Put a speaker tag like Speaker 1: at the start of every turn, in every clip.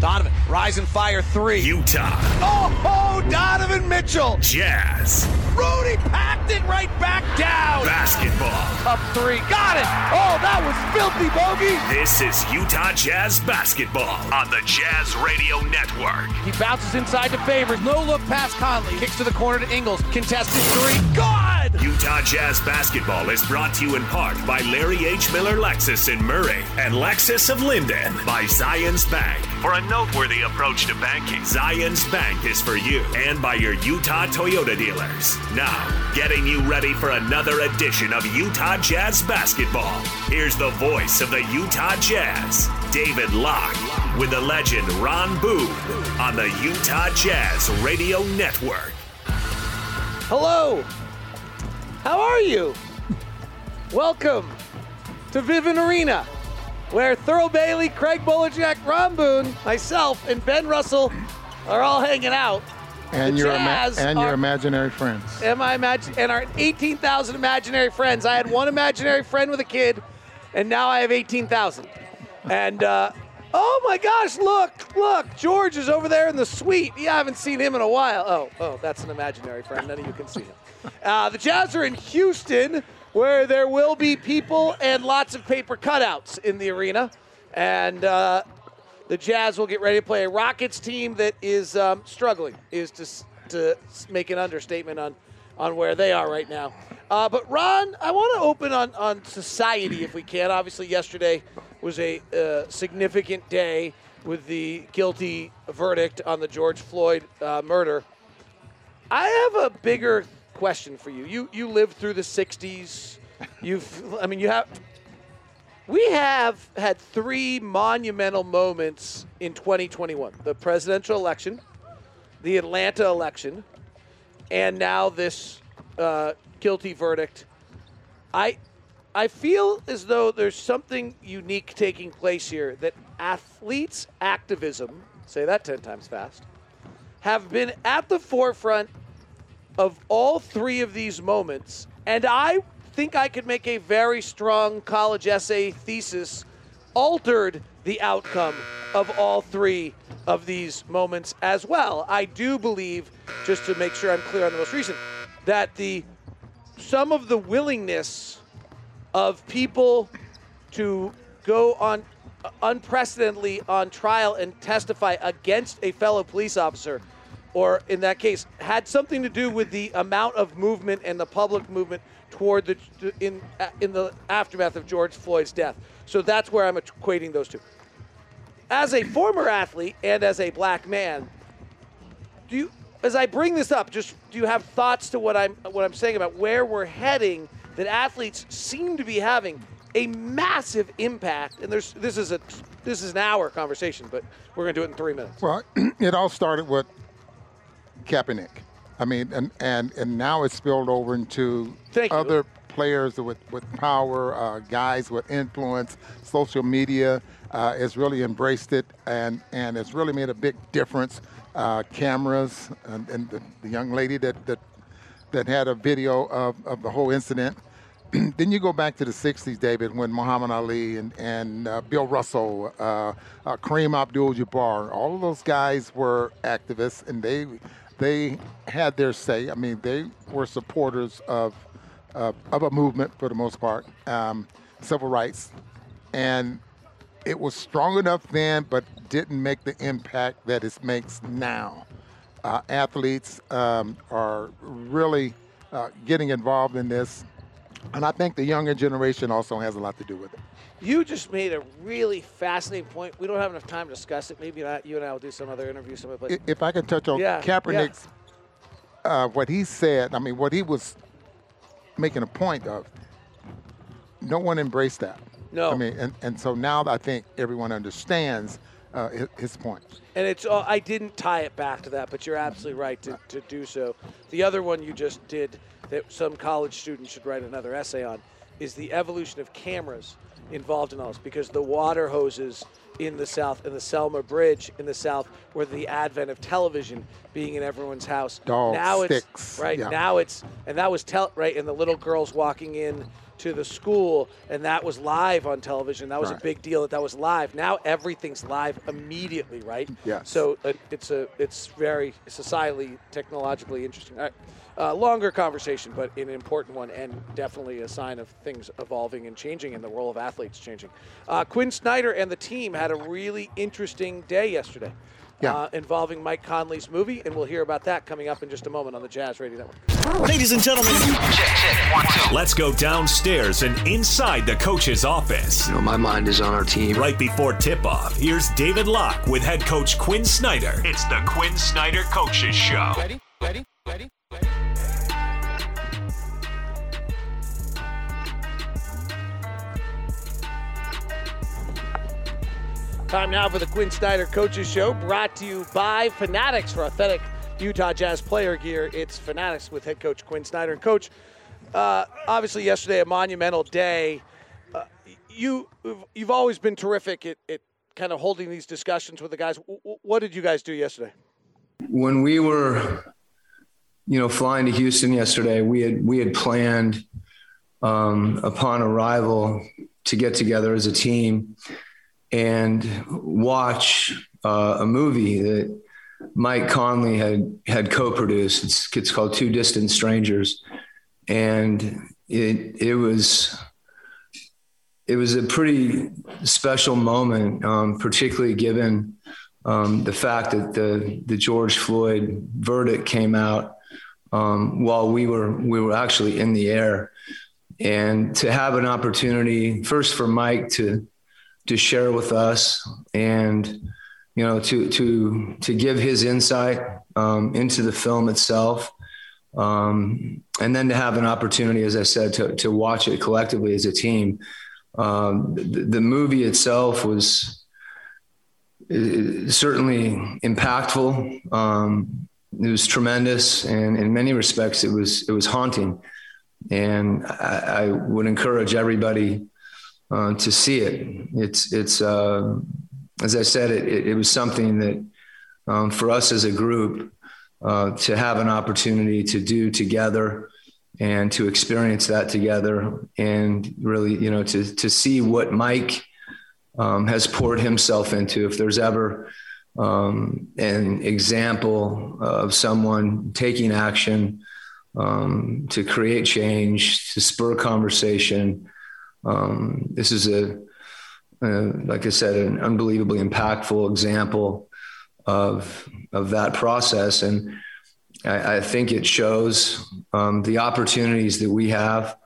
Speaker 1: Donovan, rise and fire three.
Speaker 2: Utah.
Speaker 1: Oh, oh, Donovan Mitchell.
Speaker 2: Jazz.
Speaker 1: Rudy packed it right back down.
Speaker 2: Basketball.
Speaker 1: Up three. Got it. Oh, that was filthy bogey.
Speaker 2: This is Utah Jazz basketball on the Jazz Radio Network.
Speaker 1: He bounces inside to Favors. No look past Conley. Kicks to the corner to Ingles. Contested three. God!
Speaker 2: Utah Jazz basketball is brought to you in part by Larry H. Miller Lexus in Murray and Lexus of Lindon by Zions Bank. For a noteworthy approach to banking, Zions Bank is for you and by your Utah Toyota dealers. Now, getting you ready for another edition of Utah Jazz basketball. Here's the voice of the Utah Jazz, David Locke, with the legend Ron Boone on the Utah Jazz Radio Network.
Speaker 1: Hello. How are you? Welcome to Vivint Arena, where Thurl Bailey, Craig Bolerjack, Ron Boone, myself, and Ben Russell are all hanging out.
Speaker 3: And
Speaker 1: The
Speaker 3: your ima- and your
Speaker 1: are-
Speaker 3: imaginary friends.
Speaker 1: and my imag- and our 18,000 imaginary friends. I had one imaginary friend with a kid, and now I have 18,000. And uh, oh my gosh, look, look, George is over there in the suite. Yeah, I haven't seen him in a while. Oh, oh, that's an imaginary friend. None of you can see him. Uh, the Jazz are in Houston, where there will be people and lots of paper cutouts in the arena, and. Uh, the Jazz will get ready to play a Rockets team that is um, struggling, is to, to make an understatement on, on where they are right now. Uh, but Ron, I want to open on, on society if we can. Obviously, yesterday was a uh, significant day with the guilty verdict on the George Floyd uh, murder. I have a bigger question for you. You you lived through the '60s. You've, I mean, you have we have had three monumental moments in 2021 the presidential election, the Atlanta election, and now this uh, guilty verdict. I, I feel as though there's something unique taking place here that athletes' activism, say that 10 times fast, have been at the forefront of all three of these moments, and I think I could make a very strong college essay thesis altered the outcome of all three of these moments as well. I do believe, just to make sure I'm clear on the most recent, that the some of the willingness of people to go on unprecedentedly on trial and testify against a fellow police officer or in that case had something to do with the amount of movement and the public movement toward the in in the aftermath of George Floyd's death. So that's where I'm equating those two. As a former athlete and as a black man, do you as I bring this up, just do you have thoughts to what I'm what I'm saying about where we're heading that athletes seem to be having a massive impact and there's this is a this is an hour conversation, but we're going to do it in 3 minutes.
Speaker 3: Well, it all started with Kaepernick. I mean, and and and now it's spilled over into
Speaker 1: Thank you.
Speaker 3: other players with with power, uh, guys with influence. Social media uh, has really embraced it, and and it's really made a big difference. Uh, cameras and, and the, the young lady that that that had a video of, of the whole incident. then you go back to the 60s, David, when Muhammad Ali and, and uh, Bill Russell, uh, uh, Kareem Abdul-Jabbar, all of those guys were activists, and they they had their say. I mean, they were supporters of uh, of a movement for the most part, um, civil rights, and it was strong enough then, but didn't make the impact that it makes now. Uh, athletes um, are really uh, getting involved in this, and I think the younger generation also has a lot to do with it.
Speaker 1: You just made a really fascinating point. We don't have enough time to discuss it. Maybe not, you and I will do some other interview some other place.
Speaker 3: If I can touch on
Speaker 1: Yeah,
Speaker 3: Kaepernick's, uh, what he said, I mean, what he was making a point of, no one embraced that.
Speaker 1: No.
Speaker 3: I mean, and, and so now I think everyone understands uh, his, his point.
Speaker 1: And it's all, I didn't tie it back to that, but you're absolutely right to, to do so. The other one you just did that some college student should write another essay on is the evolution of cameras involved in all this because the water hoses in the South and the Selma Bridge in the South were the advent of television being in everyone's house.
Speaker 3: Dog
Speaker 1: now
Speaker 3: sticks,
Speaker 1: it's right
Speaker 3: yeah.
Speaker 1: now it's and that was tel- right and the little girls walking in to the school, and that was live on television. That was
Speaker 3: Right.
Speaker 1: a big deal that that was live. Now everything's live immediately, right?
Speaker 3: Yeah.
Speaker 1: So uh, it's a it's very societally, technologically interesting. All right. Uh, longer conversation, but an important one, and definitely a sign of things evolving and changing, and the role of athletes changing. Uh, Quinn Snyder and the team had a really interesting day yesterday.
Speaker 3: Yeah.
Speaker 1: Uh, involving Mike Conley's movie, and we'll hear about that coming up in just a moment on the Jazz Radio Network.
Speaker 2: Ladies and gentlemen, let's go downstairs and inside the coach's office.
Speaker 4: You know, my mind is on our team.
Speaker 2: Right before tip off, here's David Locke with head coach Quinn Snyder. It's the Quinn Snyder Coaches Show.
Speaker 1: Ready? Ready? Ready? Time now for the Quinn Snyder Coaches Show, brought to you by Fanatics for authentic Utah Jazz player gear. It's Fanatics with head coach Quinn Snyder. And coach, uh, obviously yesterday a monumental day. Uh, you you've always been terrific at, at kind of holding these discussions with the guys. W- what did you guys do yesterday?
Speaker 4: When we were, you know, flying to Houston yesterday, we had we had planned um, upon arrival to get together as a team and watch uh, a movie that Mike Conley had had co-produced. It's, it's called Two Distant Strangers, and it it was it was a pretty special moment, um, particularly given um, the fact that the the George Floyd verdict came out um, while we were we were actually in the air, and to have an opportunity first for Mike to to share with us and you know to to to give his insight um, into the film itself. Um, and then to have an opportunity as i said to, to watch it collectively as a team. Um, the, the movie itself was certainly impactful. Um, it was tremendous and in many respects it was it was haunting. And I, I would encourage everybody uh, to see it. It's it's uh, as I said, it, it, it was something that um, for us as a group uh, to have an opportunity to do together and to experience that together, and really, you know, to to see what Mike um, has poured himself into. If there's ever um, an example of someone taking action um, to create change, to spur conversation. Um, this is a, like I said, an unbelievably impactful example of of that process, and I, I think it shows um, the opportunities that we have,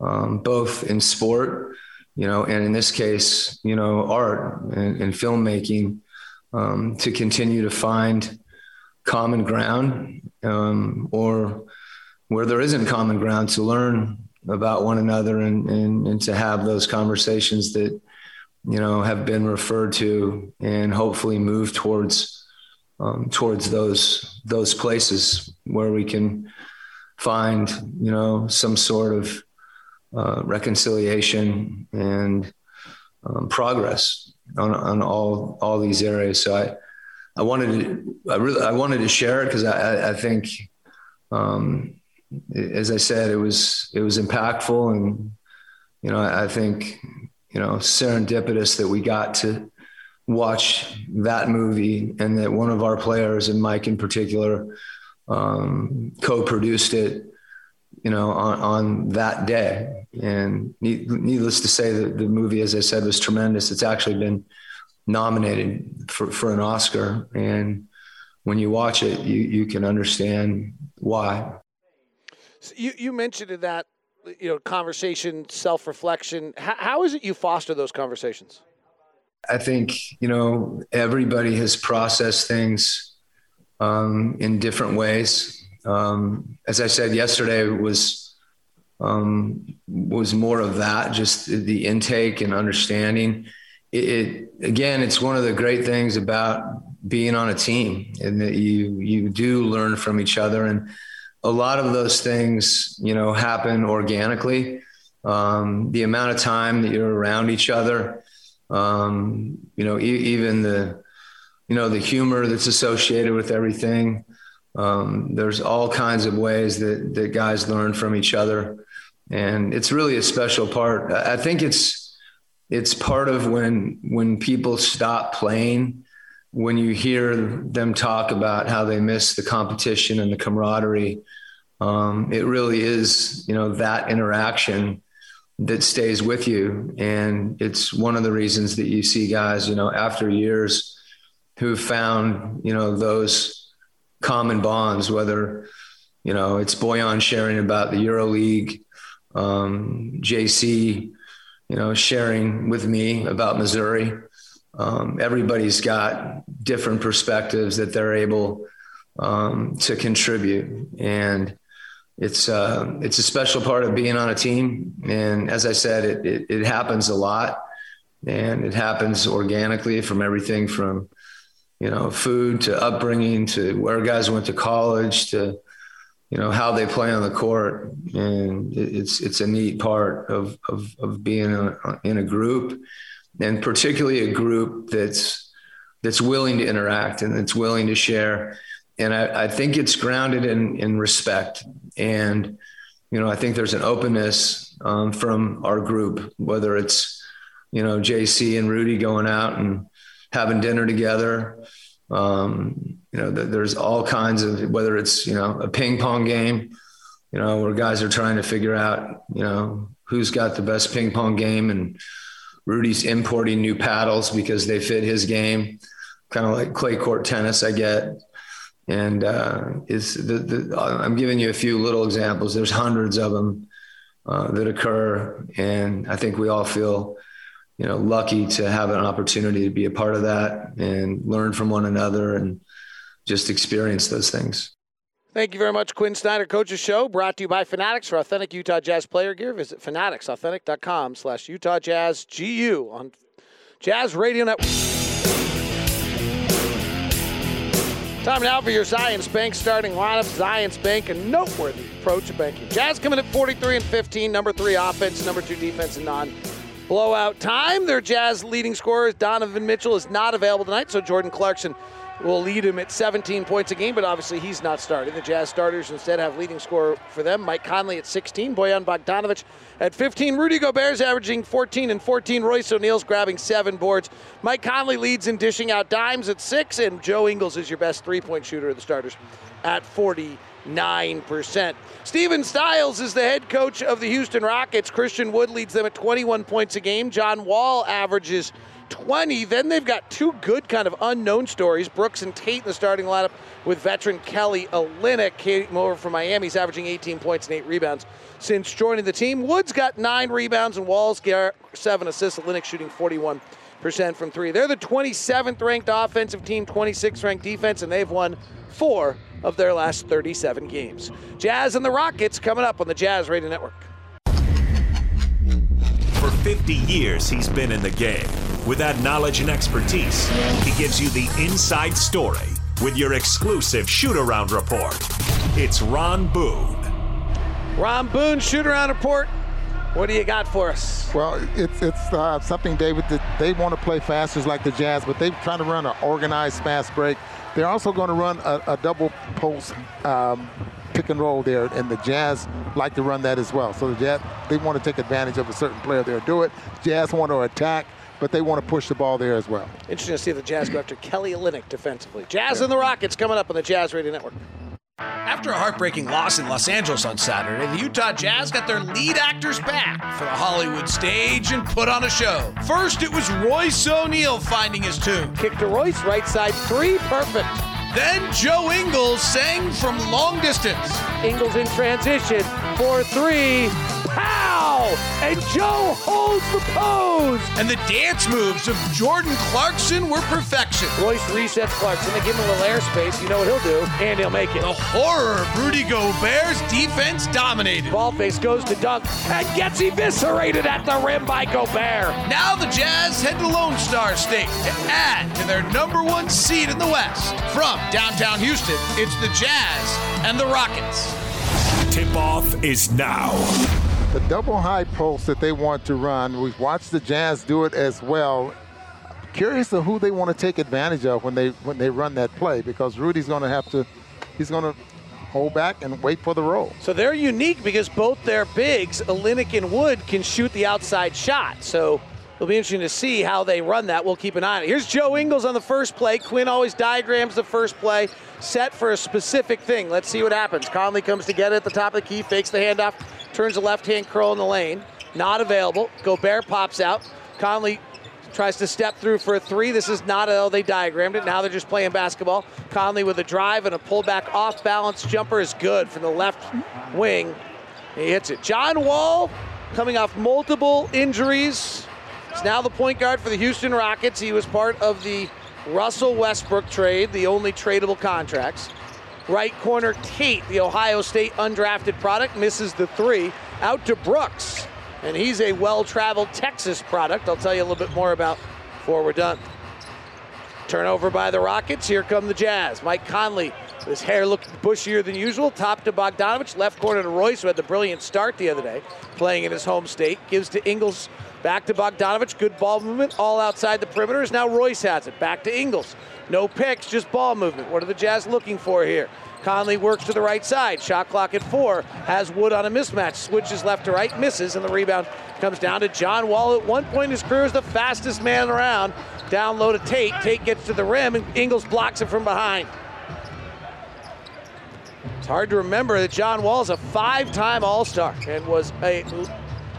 Speaker 4: um, both in sport, you know, and in this case, you know, art and, and filmmaking, um, to continue to find common ground um, or where there isn't common ground to learn about one another and, and, and to have those conversations that, you know, have been referred to and hopefully move towards, um, towards those, those places where we can find, you know, some sort of uh, reconciliation and um, progress on, on all, all these areas. So I, I wanted to, I really, I wanted to share it because I, I think, um, as I said, it was it was impactful, and you know, I, think you know serendipitous that we got to watch that movie, and that one of our players, and Mike in particular, um, co-produced it. You know, on, on that day, and needless to say, the movie, as I said, was tremendous. It's actually been nominated for, for an Oscar, and when you watch it, you you can understand why.
Speaker 1: So you, you mentioned in that, you know, conversation, self reflection. How, how is it you foster those conversations?
Speaker 4: I think, you know, everybody has processed things um, in different ways. Um, as I said yesterday, was um, was more of that, just the intake and understanding. It, it again, it's one of the great things about being on a team, and that you you do learn from each other and a lot of those things, you know, happen organically. Um, the amount of time that you're around each other, um, you know, e- even the, you know, the humor that's associated with everything. Um, there's all kinds of ways that that guys learn from each other, and it's really a special part. I think it's it's part of when when people stop playing, when you hear them talk about how they miss the competition and the camaraderie. Um, it really is, you know, that interaction that stays with you, and it's one of the reasons that you see guys, you know, after years who found, you know, those common bonds, whether you know it's Bojan sharing about the EuroLeague um, JC, you know, sharing with me about Missouri. Um, everybody's got different perspectives that they're able um, to contribute, and it's uh, it's a special part of being on a team. And as I said, it, it, it happens a lot, and it happens organically from everything from you know food to upbringing to where guys went to college to you know how they play on the court, and it's it's a neat part of of, of being a, in a group, and particularly a group that's that's willing to interact and that's willing to share. And I, I think it's grounded in in respect, and you know I think there's an openness um, from our group, whether it's you know JC and Rudy going out and having dinner together. Um, you know, there's all kinds of whether it's you know a ping pong game, you know, where guys are trying to figure out you know who's got the best ping pong game, and Rudy's importing new paddles because they fit his game, kind of like clay court tennis. I get, and uh, is the, the I'm giving you a few little examples. There's hundreds of them uh, that occur, and I think we all feel you know lucky to have an opportunity to be a part of that and learn from one another and just experience those things.
Speaker 1: Thank you very much, Quinn Snyder, Coach's Show, brought to you by Fanatics for authentic Utah Jazz player gear. Visit fanatics.authentic.com slash Utah Jazz GU on Jazz Radio Network. Time now for your Zions Bank starting lineup. Zions Bank, a noteworthy approach to banking. Jazz coming at 43 and 15, number three offense, number two defense, and non blowout time. Their Jazz leading scorer, Donovan Mitchell, is not available tonight, so Jordan Clarkson will lead him at 17 points a game, but obviously he's not starting. The Jazz starters instead have leading scorer for them, Mike Conley at 16, Bojan Bogdanovic at 15, Rudy Gobert's averaging 14 and 14, Royce O'Neale's grabbing seven boards. Mike Conley leads in dishing out dimes at six, and Joe Ingles is your best three-point shooter of the starters at 49%. Stephen Stiles is the head coach of the Houston Rockets. Christian Wood leads them at 21 points a game. John Wall averages – 20. Then they've got two good kind of unknown stories. Brooks and Tate in the starting lineup with veteran Kelly Olynyk came over from Miami. He's averaging 18 points and eight rebounds since joining the team. Woods got nine rebounds and Walls got seven assists. Olynyk shooting 41 percent from three. They're the 27th ranked offensive team, 26th ranked defense, and they've won four of their last 37 games. Jazz and the Rockets coming up on the Jazz Radio Network.
Speaker 2: For 50 years, he's been in the game. With that knowledge and expertise, he gives you the inside story with your exclusive shoot around report. It's Ron Boone.
Speaker 1: Ron Boone, shoot around report. What do you got for us?
Speaker 3: Well, it's it's uh, something, David, that they want to play fast just like the Jazz, but they're trying to run an organized fast break. They're also going to run a, a double post um, pick and roll there, and the Jazz like to run that as well. So the Jazz, they want to take advantage of a certain player there, do it. Jazz want to attack, but they want to push the ball there as well.
Speaker 1: Interesting to see the Jazz go after Kelly Olynyk defensively. Jazz yeah. and the Rockets coming up on the Jazz Radio Network.
Speaker 5: After a heartbreaking loss in Los Angeles on Saturday, the Utah Jazz got their lead actors back for the Hollywood stage and put on a show. First, it was Royce O'Neale finding his tune.
Speaker 1: Kick to Royce, right side three, perfect.
Speaker 5: Then Joe Ingles sang from long distance.
Speaker 1: Ingles in transition for three. Pow! And Joe holds the pose.
Speaker 5: And the dance moves of Jordan Clarkson were perfection.
Speaker 1: Royce resets Clarkson. They give him a little airspace. You know what he'll do. And he'll make it.
Speaker 5: The horror of Rudy Gobert's defense dominated.
Speaker 1: Ballface goes to dunk and gets eviscerated at the rim by Gobert.
Speaker 5: Now the Jazz head to Lone Star State to add to their number one seed in the West. From downtown Houston, it's the Jazz and the Rockets.
Speaker 2: Tip off is now.
Speaker 3: The double high post that they want to run, we've watched the Jazz do it as well. Curious of who they want to take advantage of when they when they run that play because Rudy's going to have to he's going to hold back and wait for the roll.
Speaker 1: So they're unique because both their bigs, Olynyk and Wood, can shoot the outside shot. So it'll be interesting to see how they run that. We'll keep an eye on it. Here's Joe Ingles on the first play. Quinn always diagrams the first play, set for a specific thing. Let's see what happens. Conley comes to get it at the top of the key, fakes the handoff, turns the left hand curl in the lane. Not available. Gobert pops out. Conley tries to step through for a three. This is not how they diagrammed it. Now they're just playing basketball. Conley with a drive and a pullback off balance jumper is good from the left wing. He hits it. John Wall coming off multiple injuries. He's now the point guard for the Houston Rockets. He was part of the Russell Westbrook trade, the only tradable contracts. Right corner Tate, the Ohio State undrafted product, misses the three. Out to Brooks and he's a well traveled Texas product. I'll tell you a little bit more about before we're done. Turnover by the Rockets. Here come the Jazz. Mike Conley, his hair looked bushier than usual. Top to Bogdanovic. Left corner to Royce, who had the brilliant start the other day, playing in his home state. Gives to Ingles. Back to Bogdanovic. Good ball movement. All outside the perimeters. Now Royce has it. Back to Ingles. No picks, just ball movement. What are the Jazz looking for here? Conley works to the right side. Shot clock at four. Has Wood on a mismatch. Switches left to right, misses, and the rebound comes down to John Wall. At one point in his career, is the fastest man around. Down low to Tate. Tate gets to the rim, and Ingles blocks it from behind. Hard to remember that John Wall is a five-time All-Star and was a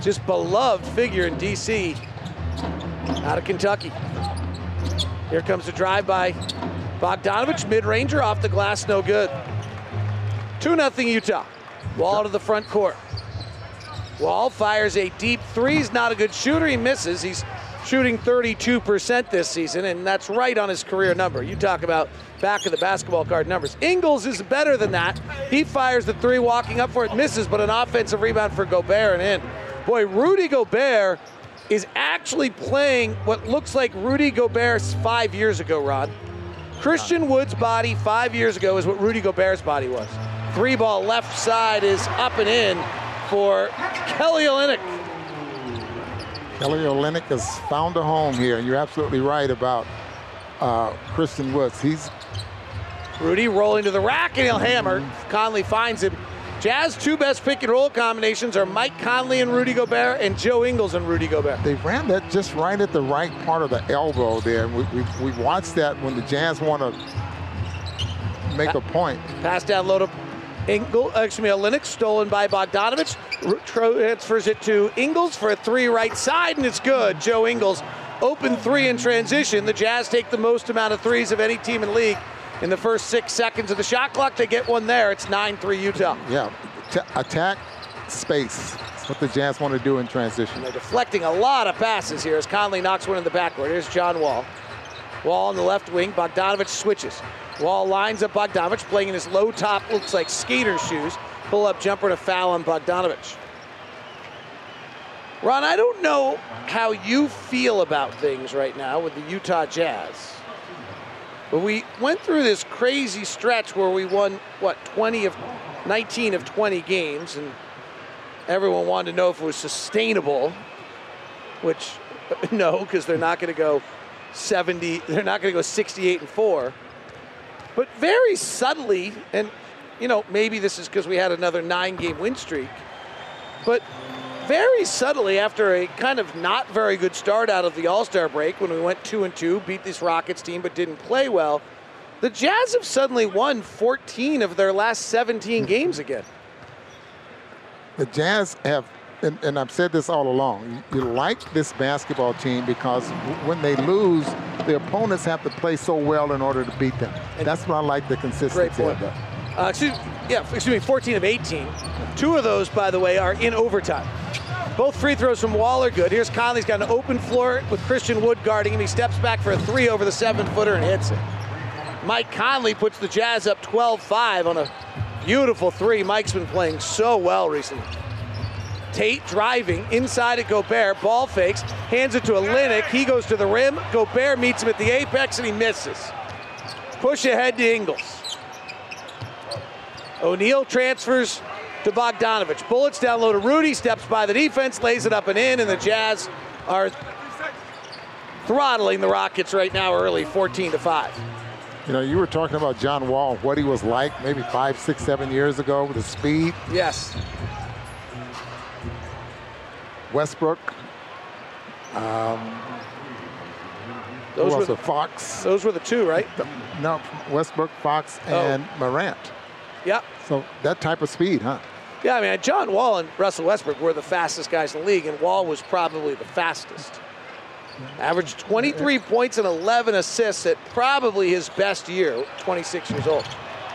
Speaker 1: just beloved figure in D.C. out of Kentucky. Here comes the drive by Bogdanovic, mid-ranger off the glass, no good. 2 0 Utah. Wall to the front court. Wall fires a deep three. He's not a good shooter. He misses. He's shooting 32% this season, and that's right on his career number. You talk about back of the basketball card numbers. Ingles is better than that. He fires the three, walking up for it, misses, but an offensive rebound for Gobert and in. Boy, Rudy Gobert is actually playing what looks like Rudy Gobert's five years ago, Rod. Christian Wood's body five years ago is what Rudy Gobert's body was. Three ball left side is up and in for Kelly Olynyk.
Speaker 3: Kelly Olynyk has found a home here, and you're absolutely right about uh, Christian Woods. He's
Speaker 1: Rudy rolling to the rack and he'll hammer. Conley finds him. Jazz two best pick and roll combinations are Mike Conley and Rudy Gobert and Joe Ingles and Rudy Gobert.
Speaker 3: They ran that just right at the right part of the elbow there. We, we, we watched that when the Jazz want to make a point.
Speaker 1: Pass down low to Ingle, uh, excuse me, Olynyk, stolen by Bogdanovic. Transfers it to Ingles for a three right side, and it's good. Joe Ingles, open three in transition. The Jazz take the most amount of threes of any team in the league. In the first six seconds of the shot clock, they get one there. It's 9 3 Utah.
Speaker 3: Yeah, T- attack space. That's what the Jazz want to do in transition.
Speaker 1: And they're deflecting a lot of passes here as Conley knocks one in the backcourt. Here's John Wall. Wall on the left wing. Bogdanovic switches. Wall lines up Bogdanovic, playing in his low top, looks like skater shoes. Pull up jumper to foul on Bogdanovic. Ron, I don't know how you feel about things right now with the Utah Jazz. But we went through this crazy stretch where we won, what, 20 of 19 of 20 games, and everyone wanted to know if it was sustainable, which no, because they're not going to go 70, they're not going to go 68 and 4. But very subtly, and you know, maybe this is because we had another nine game win streak, but very subtly after a kind of not very good start out of the All Star break when we went two and two, beat this Rockets team but didn't play well, the Jazz have suddenly won 14 of their last 17 games again.
Speaker 3: The Jazz have, and, and I've said this all along, you, you like this basketball team because when they lose, the opponents have to play so well in order to beat them. That's what I like the consistency
Speaker 1: Great point.
Speaker 3: of that.
Speaker 1: Uh, excuse, yeah, excuse me, 14 of 18. Two of those, by the way, are in overtime. Both free throws from Wall are good. Here's Conley's got an open floor with Christian Wood guarding him. He steps back for a three over the seven footer and hits it. Mike Conley puts the Jazz up 12 5 on a beautiful three. Mike's been playing so well recently. Tate driving inside at Gobert, ball fakes, hands it to Olynyk. He goes to the rim. Gobert meets him at the apex and he misses. Push ahead to Ingles. O'Neale transfers to Bogdanovic. Bullets down low to Rudy, steps by the defense, lays it up and in, and the Jazz are throttling the Rockets right now early, 14 to 5.
Speaker 3: You know, you were talking about John Wall, what he was like maybe five, six, seven years ago with the speed.
Speaker 1: Yes.
Speaker 3: Westbrook. Um,
Speaker 1: Those were the,
Speaker 3: Fox.
Speaker 1: those were the two, right?
Speaker 3: No, Westbrook, Fox,
Speaker 1: Oh.
Speaker 3: and Morant.
Speaker 1: Yep.
Speaker 3: So that type of speed, huh?
Speaker 1: Yeah, I mean, John Wall and Russell Westbrook were the fastest guys in the league, and Wall was probably the fastest. Averaged 23 points and 11 assists at probably his best year, 26 years old,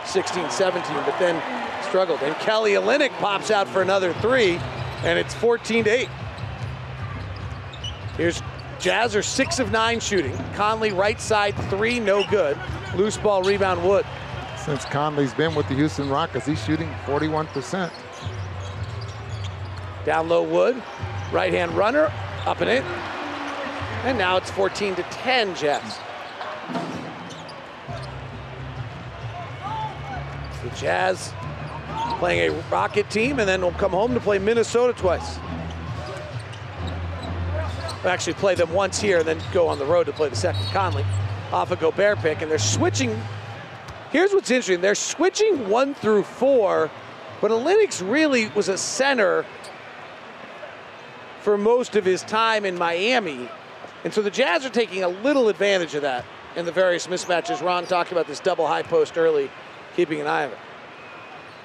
Speaker 1: 16, 17, but then struggled. And Kelly Olynyk pops out for another three, and it's 14 to 8. Here's Jazz are six of nine shooting. Conley right side three, no good. Loose ball rebound Wood.
Speaker 3: Since Conley's been with the Houston Rockets, he's shooting 41%.
Speaker 1: Down low Wood, right hand runner, up and in. And now it's 14 to 10 Jazz. The Jazz playing a Rocket team and then will come home to play Minnesota twice. We'll actually play them once here and then go on the road to play the second. Conley off a Gobert pick and they're switching. Here's what's interesting. They're switching one through four, but Olynyk really was a center for most of his time in Miami. And so the Jazz are taking a little advantage of that in the various mismatches. Ron talked about this double high post early, keeping an eye on it.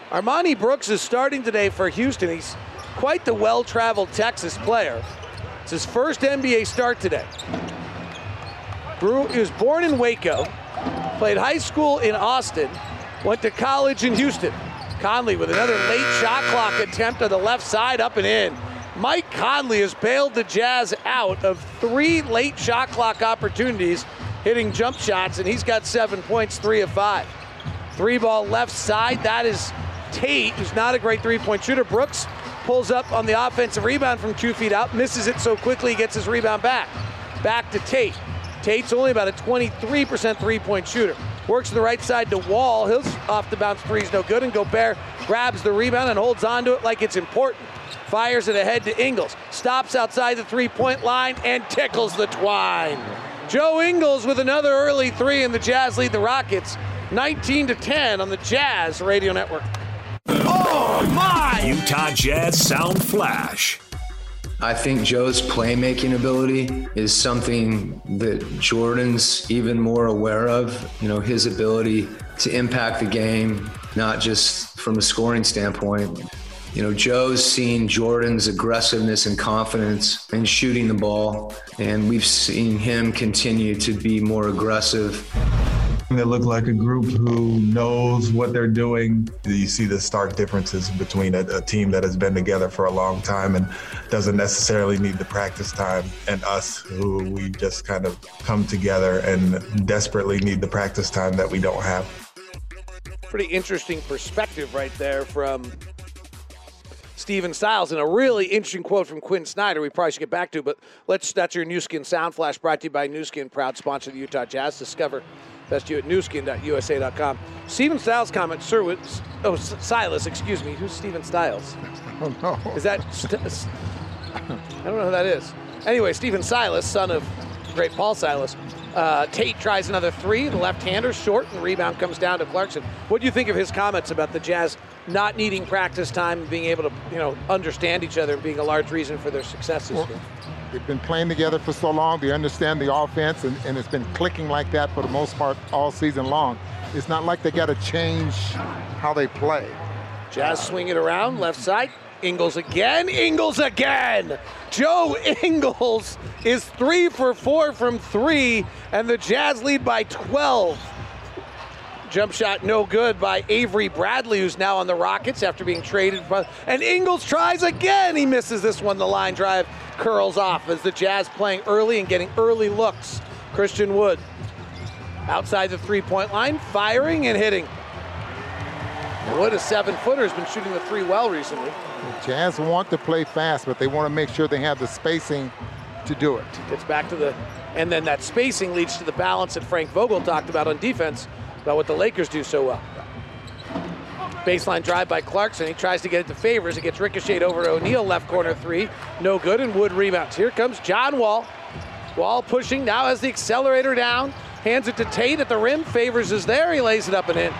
Speaker 1: Armoni Brooks is starting today for Houston. He's quite the well traveled Texas player. It's his first NBA start today. Grew, is born in Waco, played high school in Austin, went to college in Houston. Conley with another late shot clock attempt on the left side, up and in. Mike Conley has bailed the Jazz out of three late shot clock opportunities, hitting jump shots, and he's got seven points, three of five. Three ball left side, that is Tate, who's not a great three point shooter. Brooks pulls up on the offensive rebound from two feet out, misses it so quickly he gets his rebound back. Back to Tate. Tate's only about a 23% three point shooter. Works to the right side to Wall. His off the bounce three's no good, and Gobert grabs the rebound and holds on to it like it's important. Fires it ahead to Ingles. Stops outside the three point line and tickles the twine. Joe Ingles with another early three, and the Jazz lead the Rockets 19 to 10 on the Jazz Radio Network.
Speaker 5: Oh, my!
Speaker 2: Utah Jazz Sound Flash.
Speaker 4: I think Joe's playmaking ability is something that Jordan's even more aware of. You know, his ability to impact the game, not just from a scoring standpoint. You know, Joe's seen Jordan's aggressiveness and confidence in shooting the ball, and we've seen him continue to be more aggressive.
Speaker 6: They look like a group who knows what they're doing. You see the stark differences between a, a, team that has been together for a long time and doesn't necessarily need the practice time, and us who we just kind of come together and desperately need the practice time that we don't have.
Speaker 1: Pretty interesting perspective right there from Steven Styles, and a really interesting quote from Quinn Snyder. We probably should get back to, but let's. That's your Nu Skin Sound Flash, brought to you by Nu Skin, proud sponsor of the Utah Jazz. Discover best you at newskin.usa.com. Steven Styles comment, sir. Was, oh, Silas, excuse me. Who's Steven Styles?
Speaker 3: Oh, no.
Speaker 1: Is that? St- I don't know who that is. Anyway, Stephen Silas, son of great Paul Silas. Uh, Tate tries another three. The left-hander short, and rebound comes down to Clarkson. What do you think of his comments about the Jazz not needing practice time and being able to, you know, understand each other and being a large reason for their success this
Speaker 3: Well,
Speaker 1: year?
Speaker 3: They've been playing together for so long. They understand the offense, and, and it's been clicking like that for the most part all season long. It's not like they got to change how they play.
Speaker 1: Jazz swing it around, left side. Ingles again. Ingles again. Joe Ingles is three for four from three, and the Jazz lead by 12. Jump shot no good by Avery Bradley, who's now on the Rockets after being traded. And Ingles tries again. He misses this one. The line drive curls off as the Jazz playing early and getting early looks. Christian Wood outside the three point line, firing and hitting. Wood, a seven footer, has been shooting the three well recently.
Speaker 3: Jazz want to play fast, but they want to make sure they have the spacing to do it.
Speaker 1: Gets back to the, and then that spacing leads to the balance that Frank Vogel talked about on defense, about what the Lakers do so well. Baseline drive by Clarkson. He tries to get it to Favors. It gets ricocheted over O'Neale, left corner three. No good, and Wood rebounds. Here comes John Wall. Wall pushing, now has the accelerator down. Hands it to Tate at the rim. Favors is there. He lays it up and in.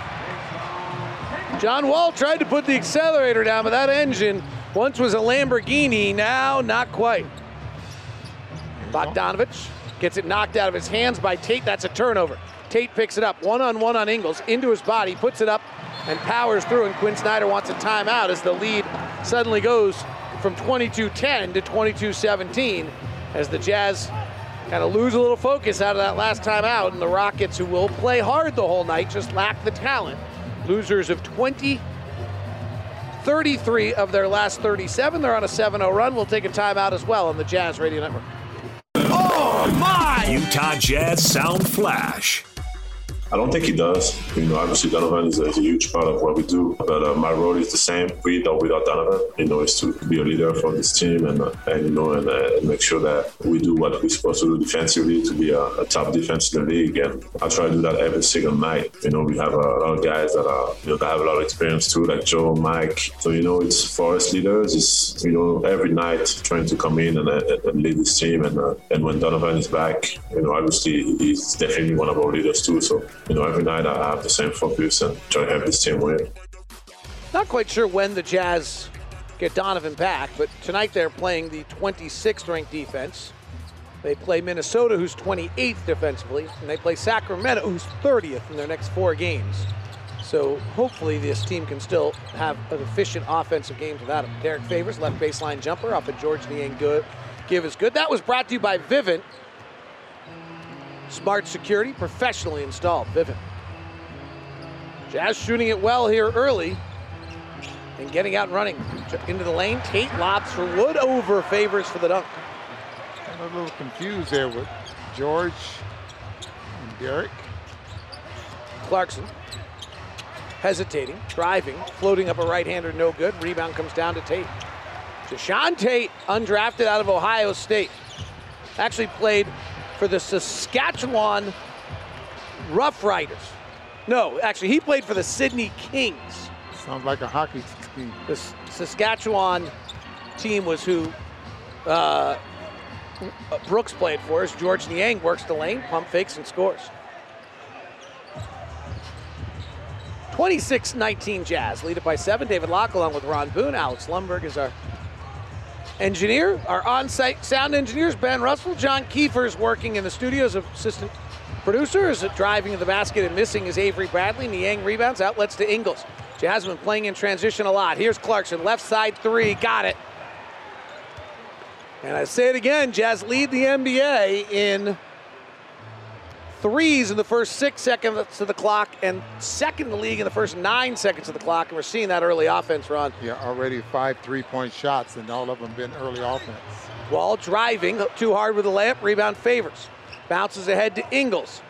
Speaker 1: John Wall tried to put the accelerator down, but that engine once was a Lamborghini, now not quite. Bogdanovic gets it knocked out of his hands by Tate. That's a turnover. Tate picks it up one on one on Ingles into his body, puts it up, and powers through. And Quinn Snyder wants a timeout as the lead suddenly goes from 22 10 to 22 17 as the Jazz kind of lose a little focus out of that last timeout. And the Rockets, who will play hard the whole night, just lack the talent. Losers of 20 33 of their last 37. They're on a 7 0 run. We'll take a timeout as well on the Jazz Radio Network.
Speaker 2: Oh, my! Utah Jazz Sound Flash.
Speaker 7: I don't think he does. You know, obviously Donovan is a, huge part of what we do, but uh, my role is the same with or without Donovan. You know, is to be a leader for this team and, uh, and you know, and, uh, make sure that we do what we're supposed to do defensively to be a, a, top defense in the league. And I try to do that every single night. You know, we have a lot of guys that are, you know, that have a lot of experience too, like Joe, Mike. So, you know, it's for us leaders, it's, you know, every night trying to come in and, and lead this team. And, uh, and when Donovan is back, you know, obviously he's definitely one of our leaders too. So, you know, every night I have the same focus and try to have this team win.
Speaker 1: Not quite sure when the Jazz get Donovan back, but tonight they're playing the 26th ranked defense. They play Minnesota, who's 28th defensively, and they play Sacramento, who's 30th in their next four games. So hopefully this team can still have an efficient offensive game without him. Derrick Favors, left baseline jumper off of George Niang good. Give is good. That was brought to you by Vivint. Smart security, professionally installed. Vivint. Jazz shooting it well here early and getting out and running into the lane. Tate lobs for Wood over favors for the dunk.
Speaker 3: I'm a little confused there with George and Derrick.
Speaker 1: Clarkson hesitating, driving, floating up a right-hander, no good. Rebound comes down to Tate. Jae'Sean Tate, undrafted out of Ohio State. Actually played for the Saskatchewan Roughriders. No, actually, he played for the Sydney Kings.
Speaker 3: Sounds like a hockey team.
Speaker 1: The Saskatchewan team was who uh, Brooks played for us. George Niang works the lane, pump fakes, and scores. 26-19 Jazz, lead it by seven. David Locke along with Ron Boone. Alex Lundberg is our engineer. Our on-site sound engineers, Ben Russell. John Kiefer is working in the studios assistant producer. Is driving to the basket and missing is Avery Bradley. Niang rebounds, outlets to Ingles. Jasmine playing in transition a lot. Here's Clarkson, left side three, got it. And I say it again, Jazz lead the NBA in threes in the first six seconds of the clock and second in the league in the first nine seconds of the clock. And we're seeing that early offense run.
Speaker 3: Yeah, already five three point shots, and all of them been early offense.
Speaker 1: Wall driving too hard with the layup, rebound favors. Bounces ahead to Ingles.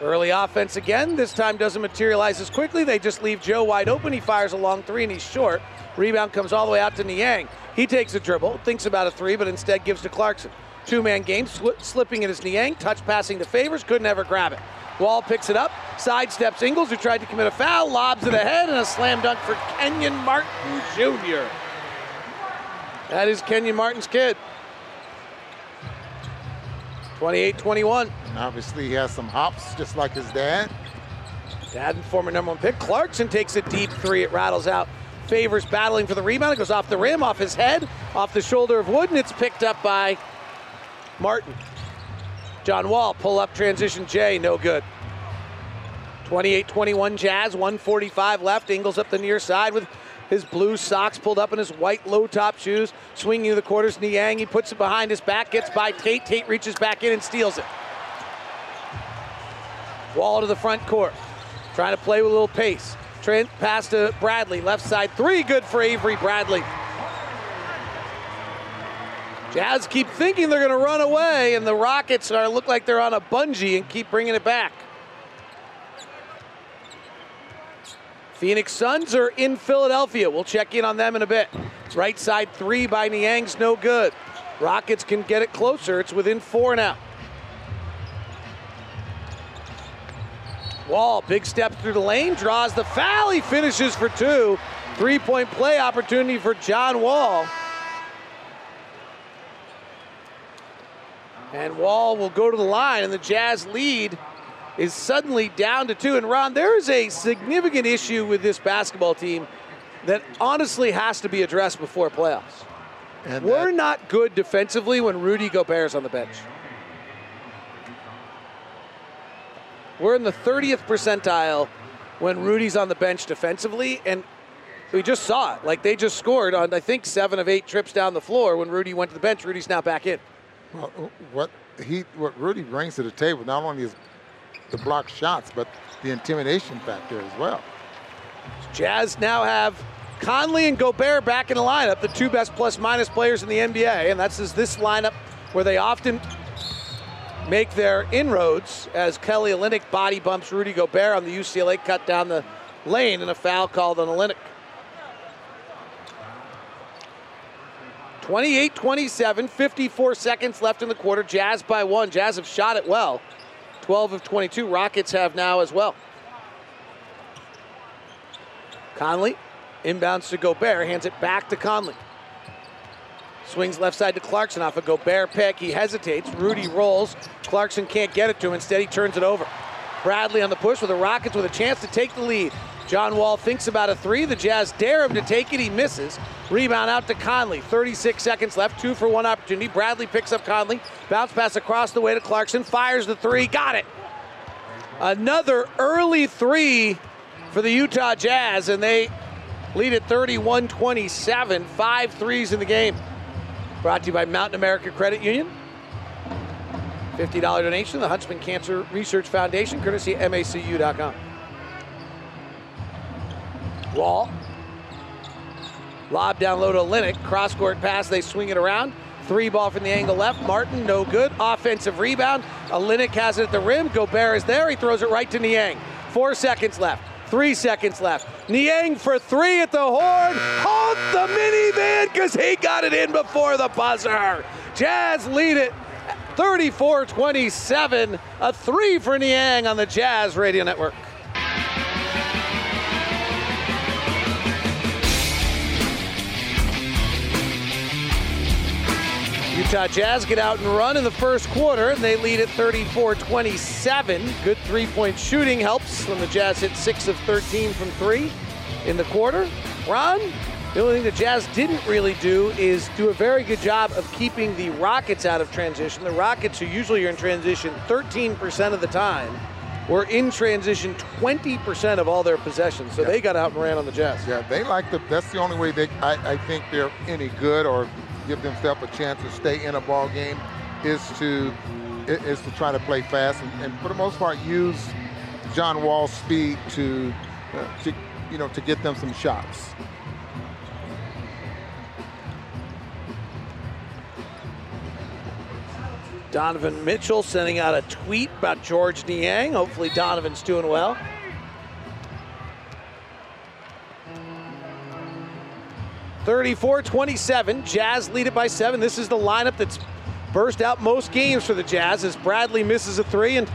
Speaker 1: Early offense again. This time doesn't materialize as quickly. They just leave Joe wide open. He fires a long three and he's short. Rebound comes all the way out to Niang. He takes a dribble, thinks about a three, but instead gives to Clarkson. Two man game, sli- slipping in his Niang, touch passing to Favors, could never grab it. Wall picks it up, sidesteps Ingles, who tried to commit a foul, lobs it ahead, and a slam dunk for Kenyon Martin Jr. That is Kenyon Martin's kid. 28 21.
Speaker 3: And Obviously, he has some hops, just like his dad.
Speaker 1: Dad and former number one pick. Clarkson takes a deep three. It rattles out. Favors battling for the rebound. It goes off the rim, off his head, off the shoulder of Wood, and it's picked up by Martin. John Wall, pull up transition J, no good. 28 21 Jazz, 145 left. Ingles up the near side with his blue socks pulled up in his white low top shoes, swinging to the quarters. Niang, he puts it behind his back, gets by Tate. Tate reaches back in and steals it. Wall to the front court, trying to play with a little pace. Trent pass to Bradley, left side three, good for Avery Bradley. Jazz keep thinking they're going to run away, and the Rockets are look like they're on a bungee and keep bringing it back. Phoenix Suns are in Philadelphia. We'll check in on them in a bit. Right side three by Niang's no good. Rockets can get it closer. It's within four now. Wall, big step through the lane, draws the foul. He finishes for two. Three point play opportunity for John Wall. And Wall will go to the line, and the Jazz lead is suddenly down to two. And Ron, there is a significant issue with this basketball team that honestly has to be addressed before playoffs.
Speaker 3: And
Speaker 1: We're
Speaker 3: that-
Speaker 1: not good defensively when Rudy Gobert is on the bench. We're in the 30th percentile when Rudy's on the bench defensively, and we just saw it. Like they just scored on, I think, seven of eight trips down the floor when Rudy went to the bench. Rudy's now back in.
Speaker 3: Well, uh, what he, what Rudy brings to the table, not only is the block shots, but the intimidation factor as well.
Speaker 1: Jazz now have Conley and Gobert back in the lineup, the two best plus minus players in the NBA, and that's is this lineup where they often make their inroads as Kelly Olynyk body bumps Rudy Gobert on the UCLA cut down the lane and a foul called on Olynyk. 28 27, 54 seconds left in the quarter. Jazz by one. Jazz have shot it well. 12 of 22. Rockets have now as well. Conley inbounds to Gobert, hands it back to Conley. Swings left side to Clarkson off a Gobert pick. He hesitates. Rudy rolls. Clarkson can't get it to him. Instead, he turns it over. Bradley on the push with the Rockets with a chance to take the lead. John Wall thinks about a three. The Jazz dare him to take it. He misses. Rebound out to Conley. 36 seconds left. Two for one opportunity. Bradley picks up Conley. Bounce pass across the way to Clarkson. Fires the three. Got it. Another early three for the Utah Jazz, and they lead at 31 27. Five threes in the game. Brought to you by Mountain America Credit Union. $50 donation to the Huntsman Cancer Research Foundation, courtesy MACU.com. Wall. Lob down low to Linnick. Cross court pass. They swing it around. Three ball from the angle left. Martin, no good. Offensive rebound. Olynyk has it at the rim. Gobert is there. He throws it right to Niang. Four seconds left. Three seconds left. Niang for three at the horn. Hold the minivan because he got it in before the buzzer. Jazz lead it 34 27. A three for Niang on the Jazz Radio Network. Utah Jazz get out and run in the first quarter, and they lead at 34 27. Good three point shooting helps when the Jazz hit 6 of 13 from three in the quarter. Ron, the only thing the Jazz didn't really do is do a very good job of keeping the Rockets out of transition. The Rockets, who usually are in transition 13% of the time, were in transition 20% of all their possessions. So they got out and ran on the Jazz.
Speaker 3: Yeah, they like the. That's the only way they. I, I think they're any good or give themselves a chance to stay in a ball game is to is to try to play fast and, and for the most part use John Wall's speed to uh, to you know to get them some shots.
Speaker 1: Donovan Mitchell sending out a tweet about George Niang. Hopefully, Donovan's doing well. Thirty-four twenty-seven. Jazz lead it by seven. This is the lineup that's burst out most games for the Jazz as Bradley misses a three and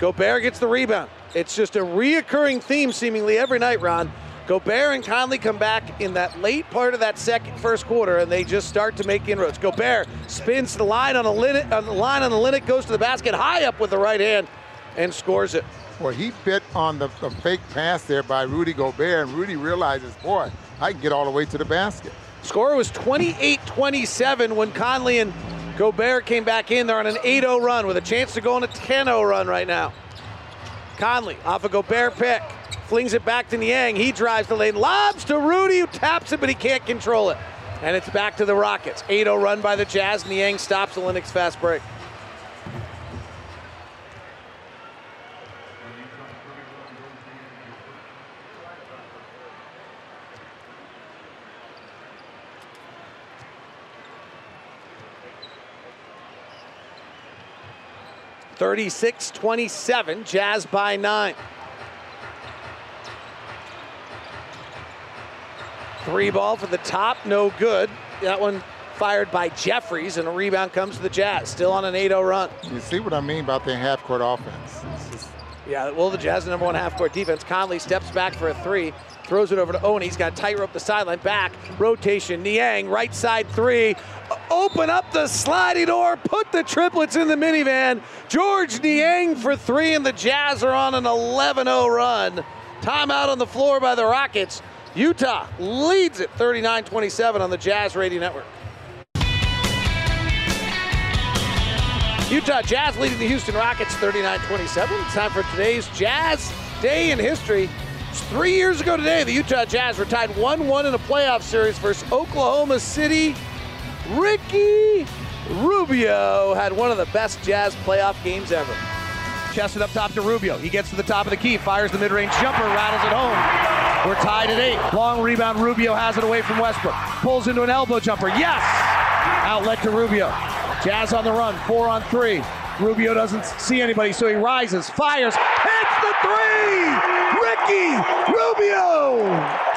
Speaker 1: Gobert gets the rebound. It's just a reoccurring theme seemingly every night, Ron. Gobert and Conley come back in that late part of that second first quarter, and they just start to make inroads. Gobert spins the line on a Linnet, on the line on the Linnet, goes to the basket high up with the right hand, and scores it.
Speaker 3: Well, he bit on the, the fake pass there by Rudy Gobert, and Rudy realizes, boy, I can get all the way to the basket.
Speaker 1: Score was 28-27 when Conley and Gobert came back in. They're on an 8-0 run with a chance to go on a 10-0 run right now. Conley off a Gobert pick, flings it back to Niang. He drives the lane, lobs to Rudy, who taps it, but he can't control it. And it's back to the Rockets. 8-0 run by the Jazz. Niang stops the Linux fast break. Thirty-six twenty-seven. Jazz by nine. Three ball for the top, no good. That one fired by Jeffries, and a rebound comes to the Jazz. Still on an 8-0 run.
Speaker 3: You see what I mean about their half-court offense? Just-
Speaker 1: Yeah, well, the Jazz number one half-court defense. Conley steps back for a three, throws it over to O'Neale. He's got tightrope the sideline back. Rotation. Niang, right side three. Open up the sliding door, put the triplets in the minivan. George Niang for three, and the Jazz are on an 11 0 run. Timeout on the floor by the Rockets. Utah leads it 39 27 on the Jazz Radio Network. Utah Jazz leading the Houston Rockets 39 27. Time for today's Jazz Day in History. Three years ago today, the Utah Jazz were tied 1 1 in a playoff series versus Oklahoma City. Ricky Rubio had one of the best Jazz playoff games ever. Chested up top to Rubio. He gets to the top of the key, fires the mid range jumper, rattles it home. We're tied at eight. Long rebound. Rubio has it away from Westbrook. Pulls into an elbow jumper. Yes! Outlet to Rubio. Jazz on the run, four on three. Rubio doesn't see anybody, so he rises, fires, hits the three! Ricky Rubio!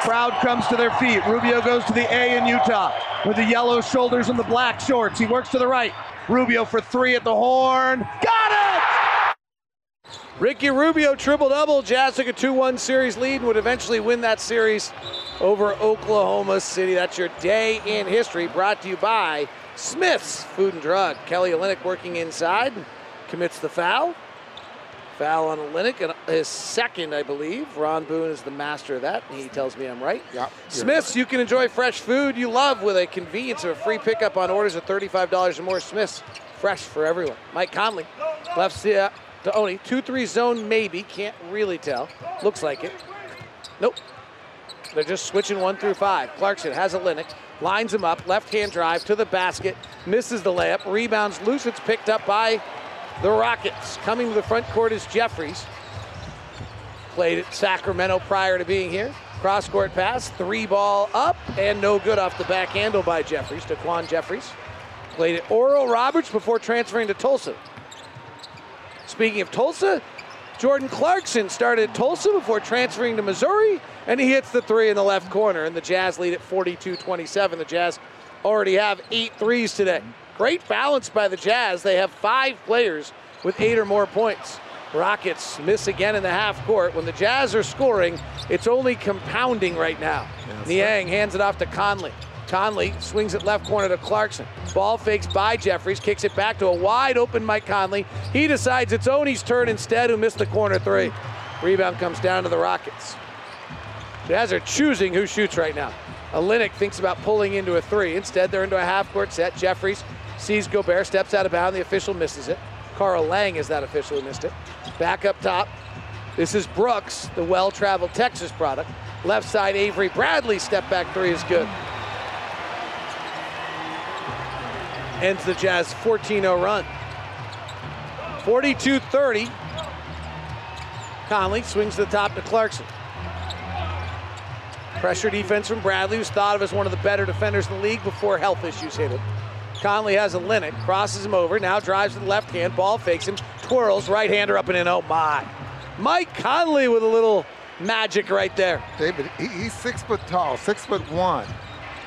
Speaker 1: Crowd comes to their feet. Rubio goes to the A in Utah with the yellow shoulders and the black shorts. He works to the right. Rubio for three at the horn. Got it! Ricky Rubio triple double. Jazz took a 2 1 series lead and would eventually win that series over Oklahoma City. That's your day in history brought to you by Smith's Food and Drug. Kelly Olynyk working inside, commits the foul. Foul on and his second, I believe. Ron Boone is the master of that, he tells me I'm right.
Speaker 3: Yep,
Speaker 1: Smith's, you can enjoy fresh food you love with a convenience of a free pickup on orders of $35 or more. Smith's, fresh for everyone. Mike Conley, left uh, to O'Neale. 2 3 zone, maybe. Can't really tell. Looks like it. Nope. They're just switching one through five. Clarkson has Olynyk lines him up, left hand drive to the basket, misses the layup, rebounds loose. It's picked up by the Rockets. Coming to the front court is Jeffries. Played at Sacramento prior to being here. Cross court pass, three ball up, and no good off the back handle by Jeffries, Daquan Jeffries. Played at Oral Roberts before transferring to Tulsa. Speaking of Tulsa, Jordan Clarkson started at Tulsa before transferring to Missouri, and he hits the three in the left corner, and the Jazz lead at 42 27. The Jazz already have eight threes today. Great balance by the Jazz. They have five players with eight or more points. Rockets miss again in the half court. When the Jazz are scoring, it's only compounding right now. Yes, Niang hands it off to Conley. Conley swings it left corner to Clarkson. Ball fakes by Jeffries, kicks it back to a wide open Mike Conley. He decides it's O'Neale's turn instead, who missed the corner three. Rebound comes down to the Rockets. Jazz are choosing who shoots right now. Olynyk thinks about pulling into a three. Instead, they're into a half court set. Jeffries sees Gobert, steps out of bounds. The official misses it. Carl Lang is that official who missed it. Back up top. This is Brooks, the well traveled Texas product. Left side, Avery Bradley, step back three is good. Ends the Jazz 14 0 run. 42 30. Conley swings the top to Clarkson. Pressure defense from Bradley, who's thought of as one of the better defenders in the league before health issues hit him. Conley has Olynyk, crosses him over, now drives to the left hand, ball fakes him, twirls, right hander up and in. Oh my. Mike Conley with a little magic right there.
Speaker 3: David, he, he's six foot tall, six foot one,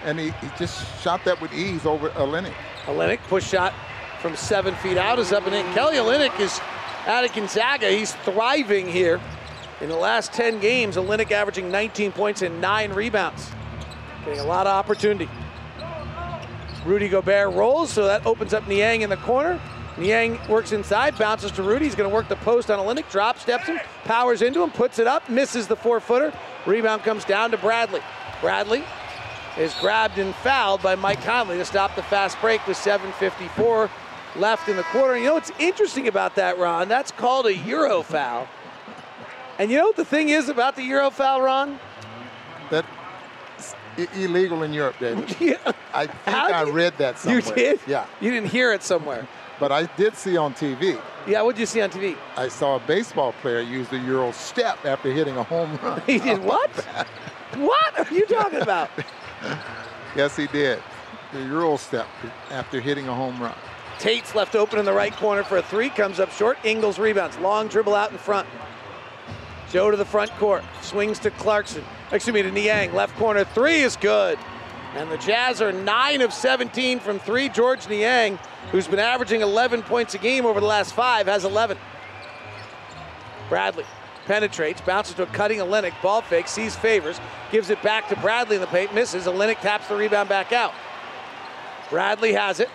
Speaker 3: and he, he just shot that with ease over Olynyk.
Speaker 1: Olynyk push shot from seven feet out is up and in. Kelly Olynyk is out of Gonzaga. He's thriving here. In the last 10 games, Olynyk averaging 19 points and nine rebounds. Getting a lot of opportunity. Rudy Gobert rolls, so that opens up Niang in the corner. Niang works inside, bounces to Rudy. He's going to work the post on Olynyk, drop steps him, powers into him, puts it up, misses the four footer. Rebound comes down to Bradley. Bradley is grabbed and fouled by Mike Conley to stop the fast break with 7.54 left in the quarter. And you know what's interesting about that, Ron? That's called a Euro foul. And you know what the thing is about the Euro foul, Ron?
Speaker 3: That illegal in Europe, David. yeah. I think I read that somewhere.
Speaker 1: You did?
Speaker 3: Yeah.
Speaker 1: You didn't hear it somewhere.
Speaker 3: But I did see on TV.
Speaker 1: Yeah, what did you see on TV?
Speaker 3: I saw a baseball player use the Euro step after hitting a home run.
Speaker 1: he did what? what are you talking about?
Speaker 3: Yes, he did. The Euro step after hitting a home run.
Speaker 1: Tate's left open in the right corner for a three, comes up short. Ingles rebounds. Long dribble out in front. Joe to the front court. Swings to Clarkson. Excuse me, to Niang. Left corner three is good. And the Jazz are 9 of 17 from three. George Niang, who's been averaging 11 points a game over the last five, has 11. Bradley penetrates, bounces to a cutting Olynyk, ball fake, sees favors, gives it back to Bradley in the paint, misses. Olynyk taps the rebound back out. Bradley has it.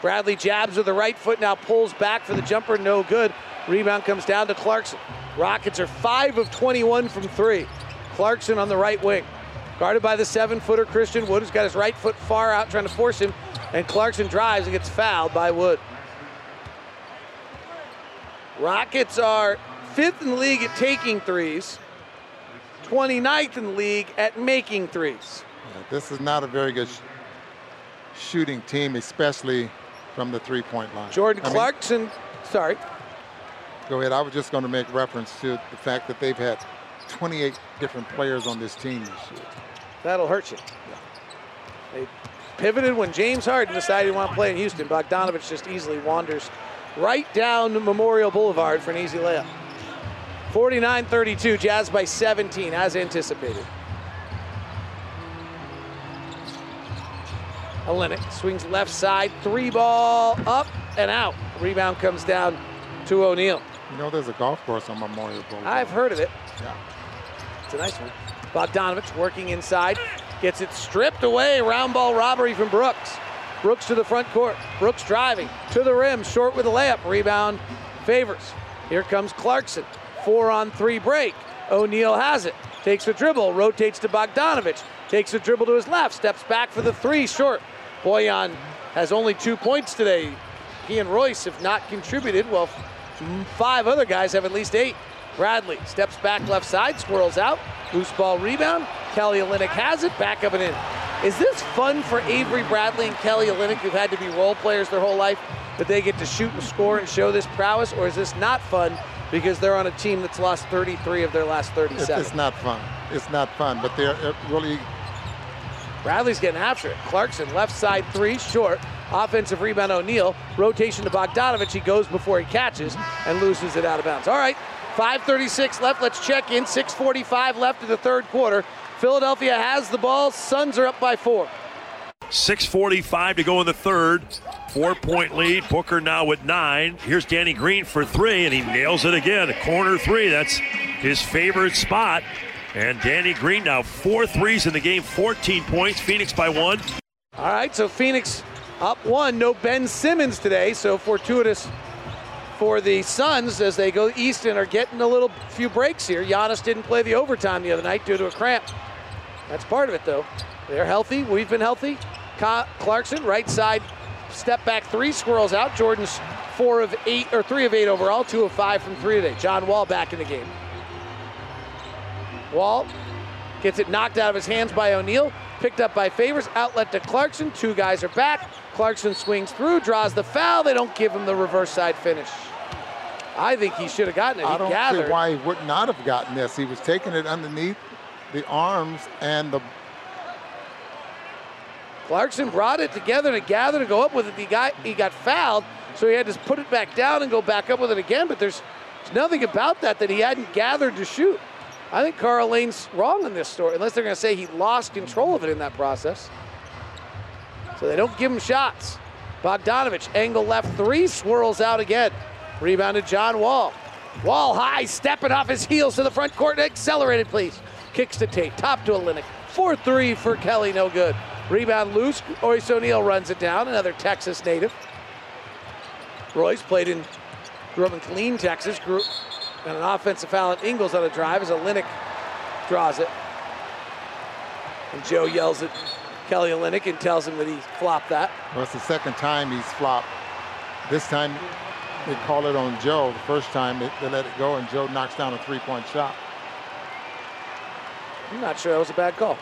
Speaker 1: Bradley jabs with the right foot, now pulls back for the jumper, no good. Rebound comes down to Clarkson. Rockets are 5 of 21 from 3. Clarkson on the right wing. Guarded by the seven footer Christian Wood, who's got his right foot far out trying to force him. And Clarkson drives and gets fouled by Wood. Rockets are fifth in the league at taking threes, 29th in the league at making threes.
Speaker 3: Yeah, this is not a very good sh- shooting team, especially from the three point line.
Speaker 1: Jordan
Speaker 3: I mean,
Speaker 1: Clarkson, sorry.
Speaker 3: go ahead. I was just going to make reference to the fact that they've had 28 different players on this team this year.
Speaker 1: That'll hurt you. They pivoted when James Harden decided he wanted to play in Houston. Bogdanovic just easily wanders right down Memorial Boulevard for an easy layup. 49 32, Jazz by 17, as anticipated. Olynyk swings left side, three ball up and out. Rebound comes down to O'Neale.
Speaker 3: You know, there's a golf course on Memorial Boulevard.
Speaker 1: I've heard of it.
Speaker 3: Yeah.
Speaker 1: It's a nice one. Bogdanovic working inside, gets it stripped away. Round ball robbery from Brooks. Brooks to the front court. Brooks driving to the rim, short with a layup. Rebound favors. Here comes Clarkson. Four on three break. O'Neale has it. Takes a dribble, rotates to Bogdanovic. Takes a dribble to his left, steps back for the three, short. Bojan has only two points today. He and Royce have not contributed. Well, five other guys have at least eight. Bradley steps back left side, swirls out, loose ball rebound. Kelly Olynyk has it, back up and in. Is this fun for Avery Bradley and Kelly Olynyk, who've had to be role players their whole life, that they get to shoot and score and show this prowess, or is this not fun because they're on a team that's lost 33 of their last 37?
Speaker 3: it's not fun. It's not fun, but they're uh, really
Speaker 1: Bradley's getting after it. Clarkson, left side three, short. Offensive rebound, O'Neale. Rotation to Bogdanovic. He goes before he catches and loses it out of bounds. All right, 5.36 left. Let's check in. 6.45 left in the third quarter. Philadelphia has the ball. Suns are up by four.
Speaker 8: 6.45 to go in the third. Four point lead. Booker now with nine. Here's Danny Green for three, and he nails it again. A corner three. That's his favorite spot. And Danny Green now four threes in the game, 14 points. Phoenix by one.
Speaker 1: All right, so Phoenix up one. No Ben Simmons today, so fortuitous for the Suns as they go east and are getting a little few breaks here. Giannis didn't play the overtime the other night due to a cramp. That's part of it, though. They're healthy. We've been healthy. Clarkson, right side, step back three, squirrels out. Jordan's four of eight or three of eight overall, two of five from three today. John Wall back in the game. Wall gets it knocked out of his hands by O'Neale, picked up by Favors, outlet to Clarkson. Two guys are back. Clarkson swings through, draws the foul. They don't give him the reverse side finish. I think he should have gotten it. He
Speaker 3: I don't
Speaker 1: gathered.
Speaker 3: see why he would not have gotten this. He was taking it underneath the arms and the
Speaker 1: Clarkson brought it together to gather to go up with it. He got he got fouled, so he had to put it back down and go back up with it again. But there's, there's nothing about that that he hadn't gathered to shoot. I think Karl Lane's wrong in this story, unless they're going to say he lost control of it in that process. So they don't give him shots. Bogdanovic, angle left three, swirls out again. Rebounded John Wall. Wall high, stepping off his heels to the front court. Accelerated, please. Kicks to Tate, top to Olynyk. 4 3 for Kelly, no good. Rebound loose. Royce O'Neale runs it down, another Texas native. Royce played in, grew up in Killeen, Texas. Grew, and an offensive foul at Ingles on a drive as Olynyk draws it. And Joe yells at Kelly Olynyk and tells him that he flopped that.
Speaker 3: well, it's the second time he's flopped. This time they call it on Joe. The first time they, they let it go and Joe knocks down a three-point shot.
Speaker 1: I'm not sure that was a bad call.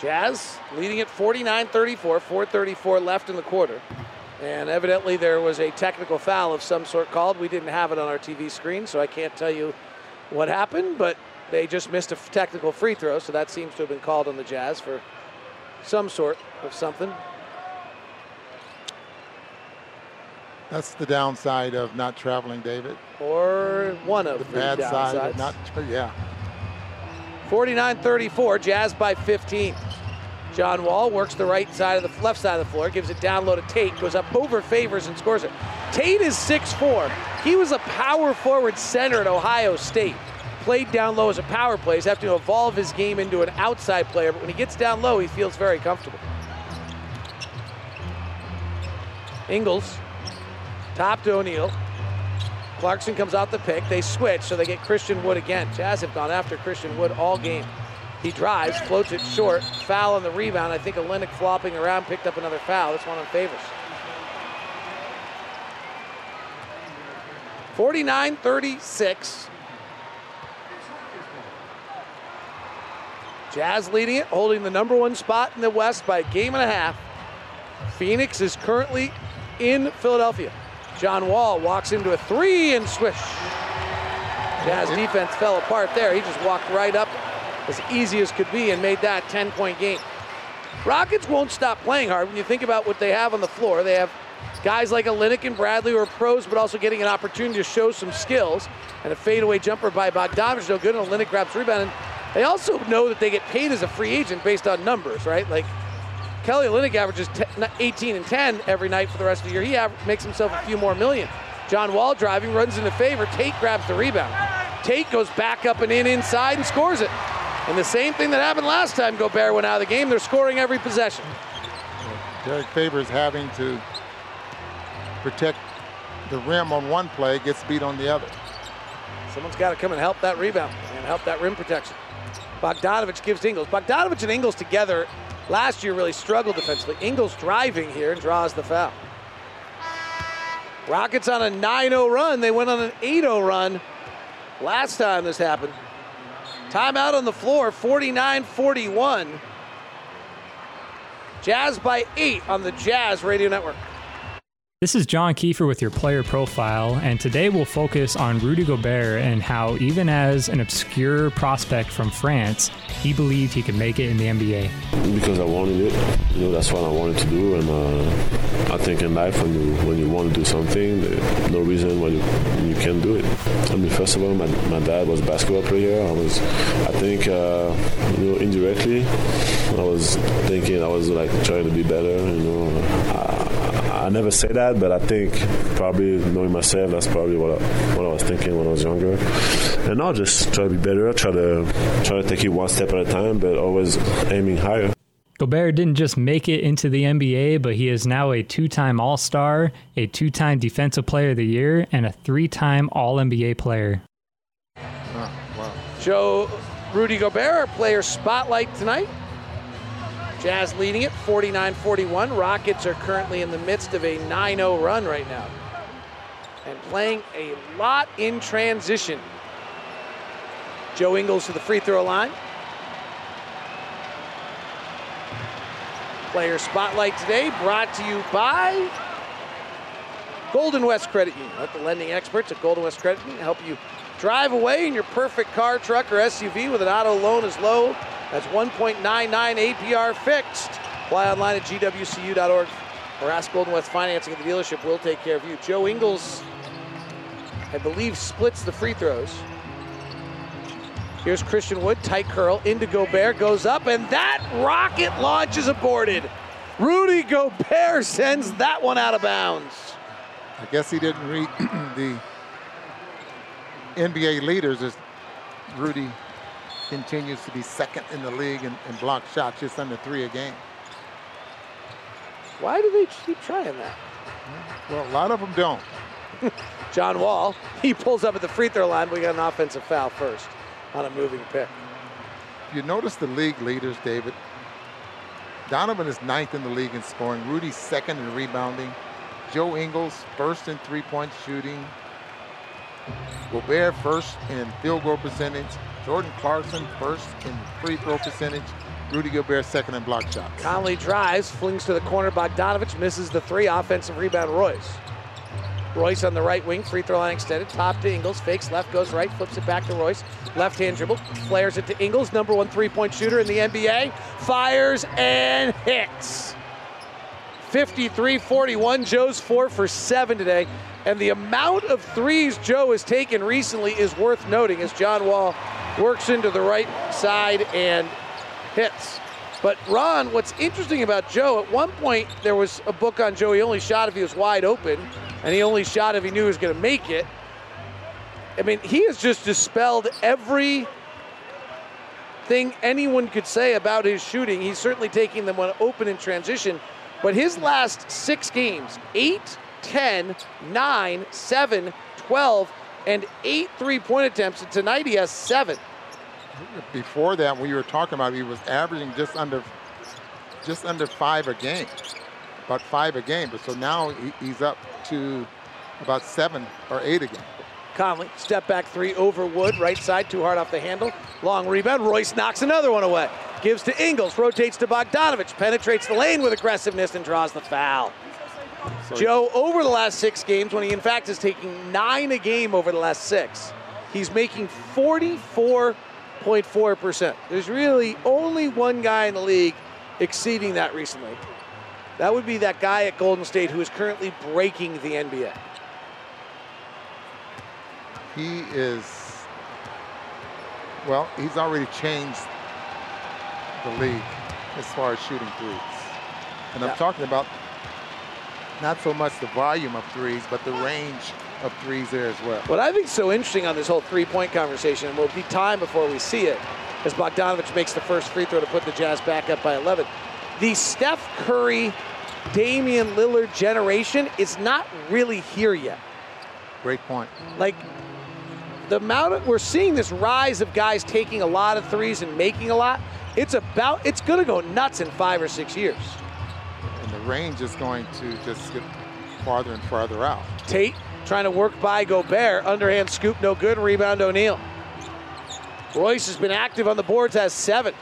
Speaker 1: Jazz leading at 49 34, 434 left in the quarter. And evidently there was a technical foul of some sort called. We didn't have it on our TV screen, so I can't tell you what happened, but they just missed a technical free throw, so that seems to have been called on the Jazz for some sort of something.
Speaker 3: That's the downside of not traveling, David.
Speaker 1: Or one of
Speaker 3: The
Speaker 1: the,
Speaker 3: bad side of
Speaker 1: downsides.
Speaker 3: not, yeah.
Speaker 1: 49 34, Jazz by 15. John Wall works the right side of the left side of the floor, gives it down low to Tate, goes up over favors and scores it. Tate is 6'4. He was a power forward center at Ohio State. played down low as a power play. He's have to evolve his game into an outside player, but when he gets down low, he feels very comfortable. Ingles, top to O'Neale. Clarkson comes out the pick. They switch, so they get Christian Wood again. Jazz have gone after Christian Wood all game. He drives, floats it short, foul on the rebound. I think Olynyk flopping around picked up another foul. This one on Favors. 49 36. Jazz leading it, holding the number one spot in the West by a game and a half. Phoenix is currently in Philadelphia. John Wall walks into a three and swish. Jazz defense fell apart there. He just walked right up as easy as could be and made that 10 point game. Rockets won't stop playing hard when you think about what they have on the floor. They have guys like Olynyk and Bradley who are pros, but also getting an opportunity to show some skills. And a fadeaway jumper by Bogdanovic, no good. And Olynyk grabs rebound. And they also know that they get paid as a free agent based on numbers, right? Like Kelly Olynyk averages 18 and 10 every night for the rest of the year. He makes himself a few more million. John Wall driving, runs into favor. Tate grabs the rebound. Tate goes back up and in inside and scores it. And the same thing that happened last time Gobert went out of the game. They're scoring every possession.
Speaker 3: Derrick Favors having to protect the rim on one play, gets beat on the other.
Speaker 1: Someone's got to come and help that rebound and help that rim protection. Bogdanovic gives Ingles. Bogdanovic and Ingles together last year really struggled defensively. Ingles driving here and draws the foul. Rockets on a 9 0 run. They went on an 8 0 run last time this happened. Timeout on the floor, 49 41. Jazz by eight on the Jazz Radio Network.
Speaker 9: This is John Kiefer with your player profile, and today we'll focus on Rudy Gobert and how, even as an obscure prospect from France, he believed he could make it in the NBA.
Speaker 7: Because I wanted it, you know, that's what I wanted to do, and uh, I think in life, when you when you want to do something, there's no reason why you, you can't do it. I mean, first of all, my, my dad was a basketball player. I was, I think, uh, you know, indirectly, I was thinking I was like trying to be better, you know. I, I never say that, but I think probably knowing myself, that's probably what I, what I was thinking when I was younger. And I'll just try to be better, try to try to take it one step at a time, but always aiming higher.
Speaker 9: Gobert didn't just make it into the NBA, but he is now a two time All Star, a two time Defensive Player of the Year, and a three time All NBA player.
Speaker 1: Oh, wow. Joe Rudy Gobert, player spotlight tonight. Jazz leading it 49 41. Rockets are currently in the midst of a 9 0 run right now and playing a lot in transition. Joe Ingles to the free throw line. Player spotlight today brought to you by Golden West Credit Union. Let the lending experts at Golden West Credit Union help you drive away in your perfect car, truck, or SUV with an auto loan as low as 1.99 APR fixed. Apply online at gwcu.org or ask Golden West Financing at the dealership. We'll take care of you. Joe Ingles, I believe, splits the free throws. Here's Christian Wood, tight curl into Gobert, goes up, and that rocket launch is aborted. Rudy Gobert sends that one out of bounds.
Speaker 3: I guess he didn't read the NBA leaders as Rudy continues to be second in the league in, in block shots, just under three a game.
Speaker 1: Why do they keep trying that?
Speaker 3: Well, a lot of them don't.
Speaker 1: John Wall, he pulls up at the free throw line. We got an offensive foul first on a moving pick.
Speaker 3: You notice the league leaders, David. Donovan is ninth in the league in scoring. Rudy's second in rebounding. Joe Ingles first in three-point shooting. Gobert first in field goal percentage. Jordan Clarkson first in free throw percentage. Rudy Gobert second in block shots.
Speaker 1: Conley drives, flings to the corner. Bogdanovic misses the three. Offensive rebound, Royce. Royce on the right wing, free throw line extended. Top to Ingles, fakes left, goes right, flips it back to Royce. Left hand dribble, flares it to Ingles, number one three point shooter in the NBA. Fires and hits. 53 41. Joe's four for seven today. And the amount of threes Joe has taken recently is worth noting as John Wall works into the right side and hits. But Ron, what's interesting about Joe, at one point there was a book on Joe. He only shot if he was wide open, and he only shot if he knew he was going to make it. I mean, he has just dispelled every thing anyone could say about his shooting. He's certainly taking them when open in transition. But his last six games 8, 10, 9, 7, 12, and eight three point attempts. And tonight he has seven.
Speaker 3: Before that, when you were talking about, he was averaging just under, just under five a game, about five a game. But so now he, he's up to about seven or eight a game.
Speaker 1: Conley, step back three over Wood, right side, too hard off the handle. Long rebound. Royce knocks another one away. Gives to Ingles, rotates to Bogdanovic, penetrates the lane with aggressiveness and draws the foul. So Joe, over the last six games, when he in fact is taking nine a game over the last six, he's making 44.4%. There's really only one guy in the league exceeding that recently. That would be that guy at Golden State who is currently breaking the NBA
Speaker 3: he is, well, he's already changed the league as far as shooting threes. And I'm talking about not so much the volume of threes, but the range of threes there as well.
Speaker 1: What I think is so interesting on this whole three-point conversation, and will be time before we see it, as Bogdanovic makes the first free throw to put the Jazz back up by 11. The Steph Curry, Damian Lillard generation is not really here yet.
Speaker 3: Great point.
Speaker 1: Like the amount of, we're seeing this rise of guys taking a lot of threes and making a lot. It's about it's going to go nuts in five or six years.
Speaker 3: Range is going to just get farther and farther out.
Speaker 1: Tate trying to work by Gobert, underhand scoop, no good. Rebound O'Neale. Royce has been active on the boards, has seven.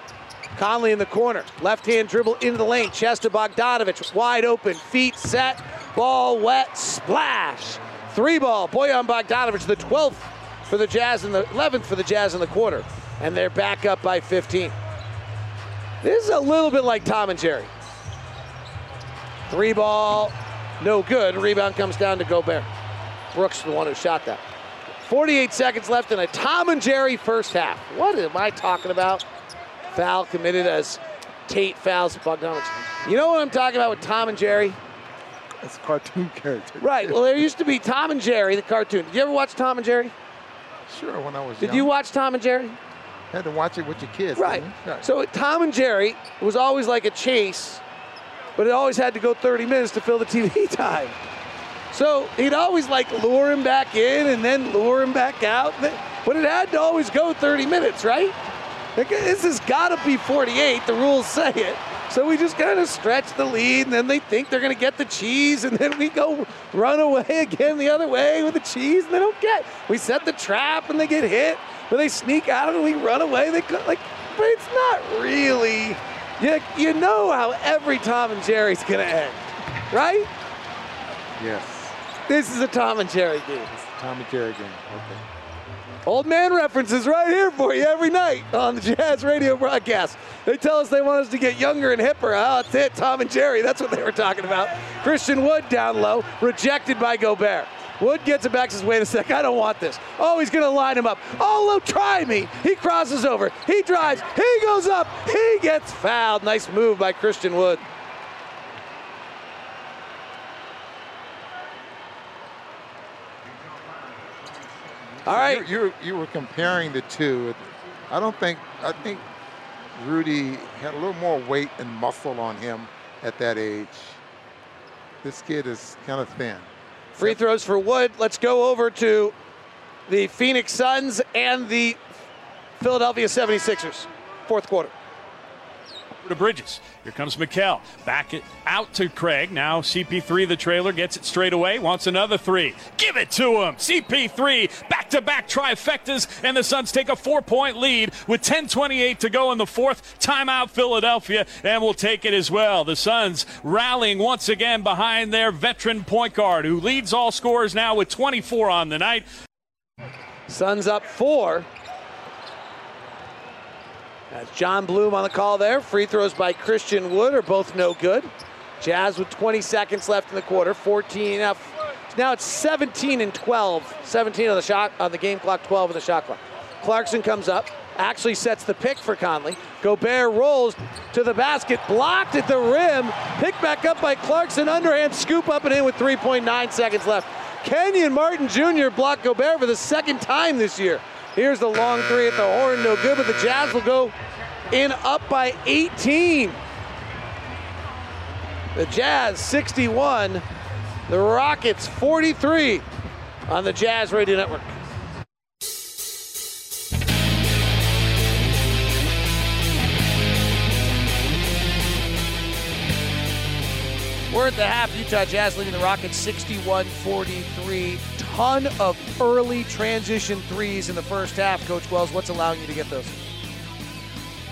Speaker 1: Conley in the corner, left hand dribble into the lane. Chest to Bogdanovic, wide open, feet set, ball wet, splash. Three ball, Bojan Bogdanovic, the 12th for the Jazz and the 11th for the Jazz in the quarter, and they're back up by 15. This is a little bit like Tom and Jerry. Three ball, no good. Rebound comes down to Gobert. Brooks, the one who shot that. 48 seconds left in a Tom and Jerry first half. What am I talking about? Foul committed as Tate fouls Bogdanovic. You know what I'm talking about with Tom and Jerry?
Speaker 3: It's a cartoon character.
Speaker 1: Right. Well, there used to be Tom and Jerry, the cartoon. Did you ever watch Tom and Jerry?
Speaker 3: Sure, when I was young.
Speaker 1: Did
Speaker 3: young.
Speaker 1: you watch Tom and Jerry?
Speaker 3: Had to watch it with your kids.
Speaker 1: Right.
Speaker 3: right.
Speaker 1: So Tom and Jerry was always like a chase, but it always had to go 30 minutes to fill the TV time. So he'd always like lure him back in and then lure him back out. But it had to always go 30 minutes, right? This has got to be 48. The rules say it. So we just kind of stretch the lead, and then they think they're going to get the cheese, and then we go run away again the other way with the cheese, and they don't get. We set the trap, and they get hit, but they sneak out, and we run away. They like, but it's not really. You, you know how every Tom and Jerry's going to end, right?
Speaker 3: Yes.
Speaker 1: This is a Tom and Jerry game.
Speaker 3: It's Tom and Jerry game. Okay.
Speaker 1: Old man references right here for you every night on the Jazz radio broadcast. They tell us they want us to get younger and hipper. Oh, that's it, Tom and Jerry. That's what they were talking about. Christian Wood down low, rejected by Gobert. Wood gets it back, says, wait a sec, I don't want this. Oh, he's going to line him up. Oh, look, try me. He crosses over. He drives. He goes up. He gets fouled. Nice move by Christian Wood. All right.
Speaker 3: You, you, you were comparing the two. I don't think, I think Rudy had a little more weight and muscle on him at that age. This kid is kind of thin.
Speaker 1: Free throws for Wood. Let's go over to the Phoenix Suns and the Philadelphia 76ers. Fourth quarter
Speaker 10: to Bridges. Here comes Mikal. Back it out to Craig. Now CP3, the trailer, gets it straight away. Wants another three. Give it to him. CP3, back to back trifectas, and the Suns take a four point lead with 10.28 to go in the fourth. Timeout, Philadelphia, and will take it as well. The Suns rallying once again behind their veteran point guard, who leads all scorers now with 24 on the night.
Speaker 1: Suns up four. That's John Bloom on the call there. Free throws by Christian Wood are both no good. Jazz with 20 seconds left in the quarter. 14 Now it's 17 and 12. 17 on the shot on the game clock, 12 on the shot clock. Clarkson comes up, actually sets the pick for Conley. Gobert rolls to the basket, blocked at the rim, picked back up by Clarkson, underhand scoop up and in with 3.9 seconds left. Kenyon Martin Jr. blocked Gobert for the second time this year. Here's the long three at the horn, no good, but the Jazz will go in up by 18. The Jazz 61, the Rockets 43 on the Jazz Radio Network. We're at the half. Utah Jazz leading the Rockets 61 43. Ton of early transition threes in the first half. Coach Wells, what's allowing you to get those?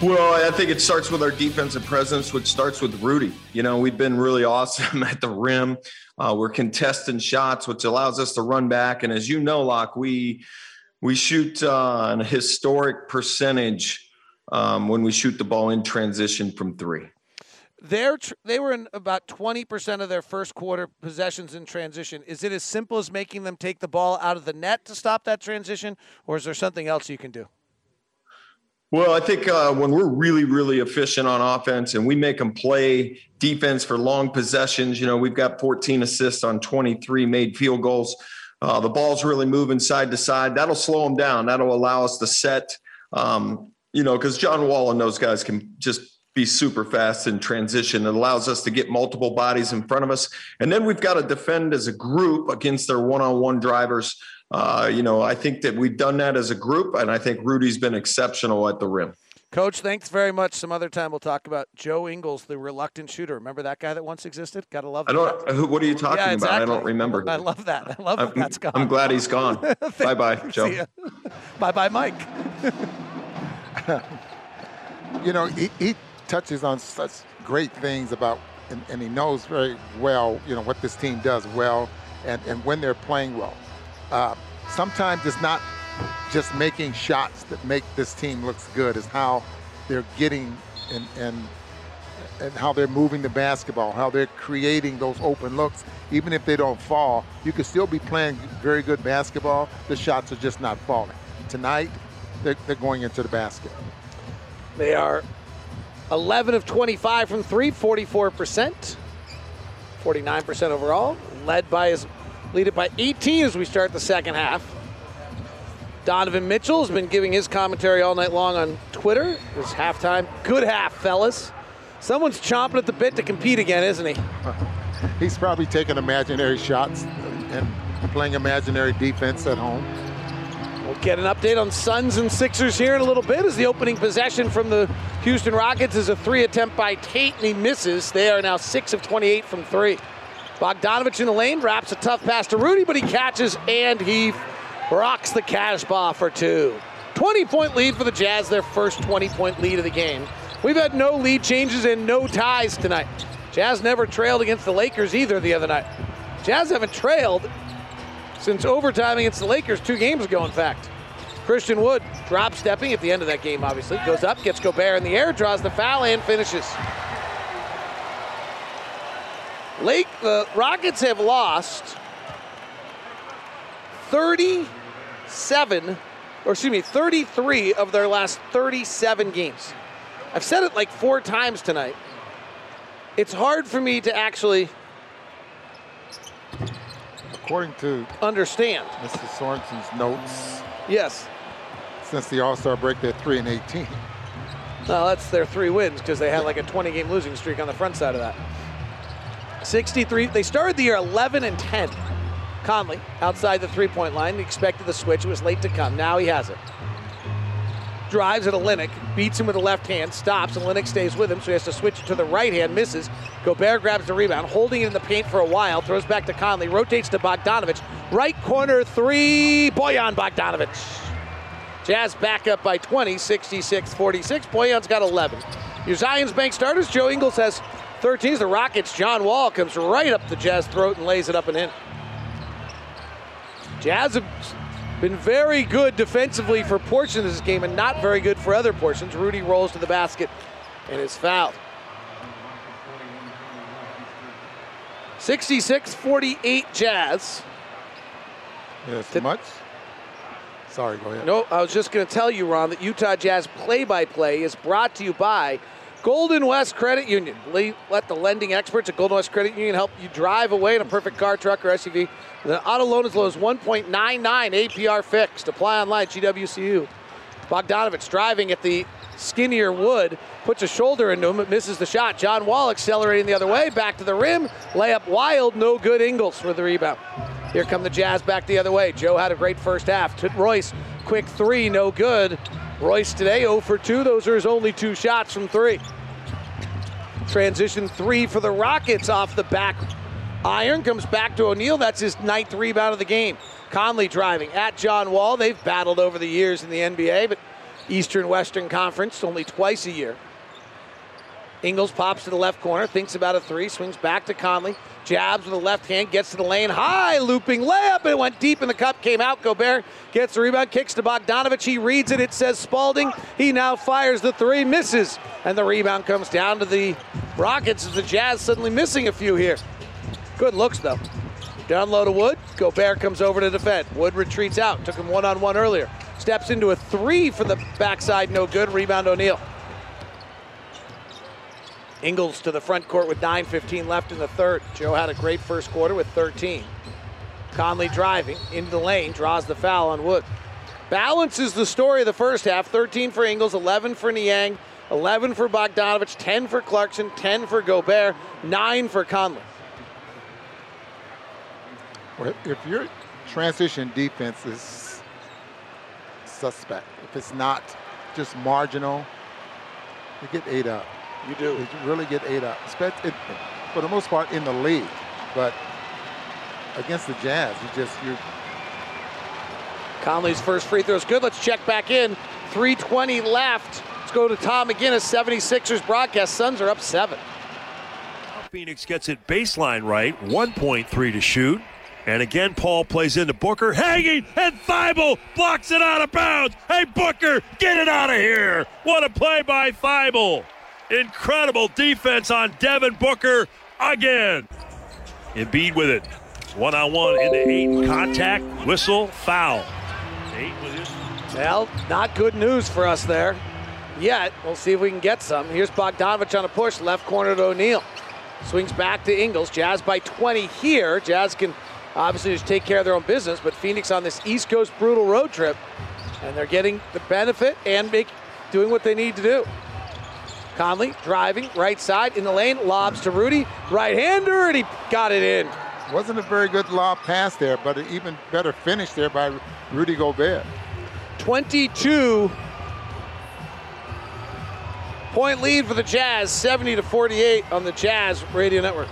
Speaker 11: Well, I think it starts with our defensive presence, which starts with Rudy. You know, we've been really awesome at the rim. Uh, we're contesting shots, which allows us to run back. And as you know, Locke, we we shoot uh, an historic percentage um, when we shoot the ball in transition from three.
Speaker 1: They're tr- they were in about 20% of their first quarter possessions in transition. Is it as simple as making them take the ball out of the net to stop that transition, or is there something else you can do?
Speaker 11: Well, I think uh, when we're really, really efficient on offense and we make them play defense for long possessions, you know, we've got 14 assists on 23 made field goals. Uh, the ball's really moving side to side. That'll slow them down. That'll allow us to set, um, you know, because John Wall and those guys can just be super fast in transition. It allows us to get multiple bodies in front of us. And then we've got to defend as a group against their one on one drivers. Uh, you know, I think that we've done that as a group, and I think Rudy's been exceptional at the rim.
Speaker 1: Coach, thanks very much. Some other time we'll talk about Joe Ingles, the reluctant shooter. Remember that guy that once existed? Gotta love.
Speaker 11: I don't. What are you talking
Speaker 1: yeah, exactly.
Speaker 11: about? I don't remember.
Speaker 1: I love that. I love
Speaker 11: I'm,
Speaker 1: that that's gone.
Speaker 11: I'm glad he's gone. bye bye, Joe.
Speaker 1: bye bye, Mike.
Speaker 3: you know, he, he touches on such great things about, and, and, he knows very well, you know, what this team does well, and, and when they're playing well. Uh, sometimes it's not just making shots that make this team looks good, is how they're getting and, and and how they're moving the basketball, how they're creating those open looks. Even if they don't fall, you can still be playing very good basketball. The shots are just not falling. Tonight, they're, they're going into the basket.
Speaker 1: They are 11 of 25 from three, 44%, 49% overall, led by his lead it by 18 as we start the second half. Donovan Mitchell has been giving his commentary all night long on Twitter. It's halftime. Good half, fellas. Someone's chomping at the bit to compete again, isn't he?
Speaker 3: He's probably taking imaginary shots and playing imaginary defense at home.
Speaker 1: We'll get an update on Suns and Sixers here in a little bit as the opening possession from the Houston Rockets is a three attempt by Tate and he misses. They are now 6 of 28 from three. Bogdanovic in the lane wraps a tough pass to Rudy, but he catches and he rocks the Casbah for two. 20 point lead for the Jazz, their first 20 point lead of the game. We've had no lead changes and no ties tonight. Jazz never trailed against the Lakers either the other night. Jazz haven't trailed since overtime against the Lakers two games ago, in fact. Christian Wood drop stepping at the end of that game, obviously. Goes up, gets Gobert in the air, draws the foul, and finishes. Lake, the Rockets have lost 37, or excuse me, 33 of their last 37 games. I've said it like four times tonight. It's hard for me to actually
Speaker 3: according to
Speaker 1: understand
Speaker 3: Mr. Sorensen's notes.
Speaker 1: Yes.
Speaker 3: Since the All Star break, they're three and 18.
Speaker 1: No, that's their three wins because they had like a 20 game losing streak on the front side of that. 63. They started the year 11 and 10. Conley outside the three point line. He expected the switch. It was late to come. Now he has it. Drives at Olynyk, beats him with the left hand, stops, and Olynyk stays with him, so he has to switch to the right hand, misses. Gobert grabs the rebound, holding it in the paint for a while, throws back to Conley, rotates to Bogdanovic. Right corner three, Bojan Bogdanovic. Jazz back up by 20, 66 46. Bojan's got 11. Your Zions Bank starters, Joe Ingles has 13. The Rockets, John Wall comes right up the Jazz throat and lays it up and in. Jazz been very good defensively for portions of this game and not very good for other portions. Rudy rolls to the basket and is fouled. 66 48 Jazz.
Speaker 3: Yes, too much? Sorry, go ahead.
Speaker 1: No, I was just going to tell you, Ron, that Utah Jazz play by play is brought to you by Golden West Credit Union. Let the lending experts at Golden West Credit Union help you drive away in a perfect car, truck, or SUV. The auto loan as low as 1.99 APR fixed. Apply online, at GWCU. Bogdanovic driving at the skinnier wood, puts a shoulder into him, misses the shot. John Wall accelerating the other way, back to the rim, layup wild, no good. Ingles for the rebound. Here come the Jazz back the other way. Joe had a great first half. Royce, quick three, no good. Royce today 0 for 2. Those are his only two shots from three. Transition three for the Rockets off the back iron. Comes back to O'Neale. That's his ninth rebound of the game. Conley driving at John Wall. They've battled over the years in the NBA, but Eastern Western Conference only twice a year. Ingles pops to the left corner, thinks about a three, swings back to Conley, jabs with the left hand, gets to the lane, high looping layup, and it went deep in the cup, came out. Gobert gets the rebound, kicks to Bogdanovic. He reads it, it says Spalding. He now fires the three, misses, and the rebound comes down to the Rockets as the Jazz suddenly missing a few here. Good looks though. Down low to Wood. Gobert comes over to defend. Wood retreats out. Took him one on one earlier. Steps into a three for the backside, no good. Rebound O'Neale. Ingles to the front court with 9.15 left in the third. Joe had a great first quarter with 13. Conley driving into the lane, draws the foul on Wood. Balances the story of the first half 13 for Ingles, 11 for Niang, 11 for Bogdanovic, 10 for Clarkson, 10 for Gobert, 9 for Conley.
Speaker 3: Well, If your transition defense is suspect, if it's not just marginal, you get eight up.
Speaker 1: You do.
Speaker 3: You really get eight up. It, for the most part in the league, but against the Jazz, you just you.
Speaker 1: Conley's first free throw is good. Let's check back in. 320 left. Let's go to Tom McGinnis, 76ers broadcast. Suns are up seven.
Speaker 8: Phoenix gets it baseline right. 1.3 to shoot. And again, Paul plays into Booker, hanging, and Thybulle blocks it out of bounds. Hey, Booker, get it out of here. What a play by Thybulle. Incredible defense on Devin Booker again. Embiid with it. One on one into eight. Contact, whistle, foul.
Speaker 1: Well, not good news for us there yet. We'll see if we can get some. Here's Bogdanovic on a push, left corner to O'Neale. Swings back to Ingles. Jazz by 20 here. Jazz can obviously just take care of their own business, but Phoenix on this East Coast brutal road trip, and they're getting the benefit and make, doing what they need to do. Conley driving right side in the lane, lobs to Rudy, right hander, and he got it in.
Speaker 3: Wasn't a very good lob pass there, but an even better finish there by Rudy Gobert.
Speaker 1: 22 point lead for the Jazz, 70 to 48 on the Jazz Radio Network.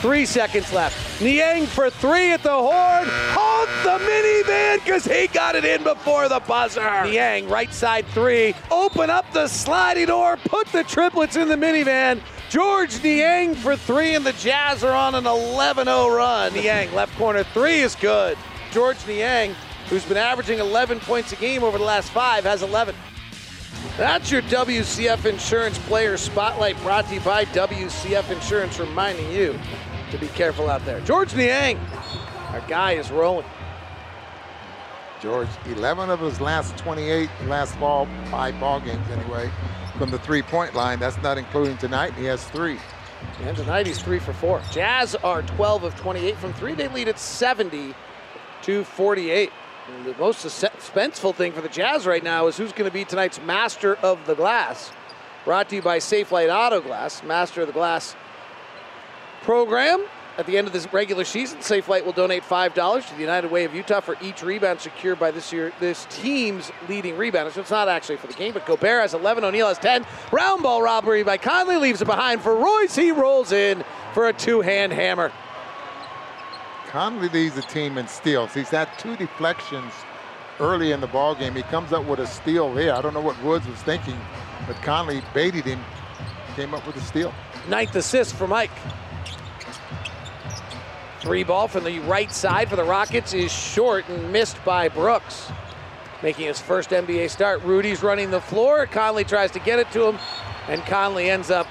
Speaker 1: Three seconds left. Niang for three at the horn. Hold the minivan because he got it in before the buzzer. Niang, right side three. Open up the sliding door. Put the triplets in the minivan. George Niang for three, and the Jazz are on an 11 0 run. Niang, left corner three is good. George Niang, who's been averaging 11 points a game over the last five, has 11. That's your WCF Insurance Player Spotlight brought to you by WCF Insurance, reminding you to be careful out there. George Niang, our guy is rolling.
Speaker 3: George, 11 of his last 28, last ball, five ball games anyway, from the three-point line. That's not including tonight. He has three.
Speaker 1: And tonight he's three for four. Jazz are 12 of 28 from three. They lead at 70 to 48. And the most suspenseful thing for the Jazz right now is who's going to be tonight's master of the glass. Brought to you by Safelite Auto Glass, master of the glass program. At the end of this regular season, Safe Safelite will donate $5 to the United Way of Utah for each rebound secured by this year this team's leading rebounder. So it's not actually for the game, but Gobert has 11, O'Neale has 10. Round ball robbery by Conley leaves it behind for Royce. He rolls in for a two-hand hammer.
Speaker 3: Conley leads the team in steals. He's had two deflections early in the ball game. He comes up with a steal there. I don't know what Woods was thinking, but Conley baited him, came up with a steal.
Speaker 1: Ninth assist for Mike. Three ball from the right side for the Rockets is short and missed by Brooks. Making his first NBA start. Rudy's running the floor. Conley tries to get it to him, and Conley ends up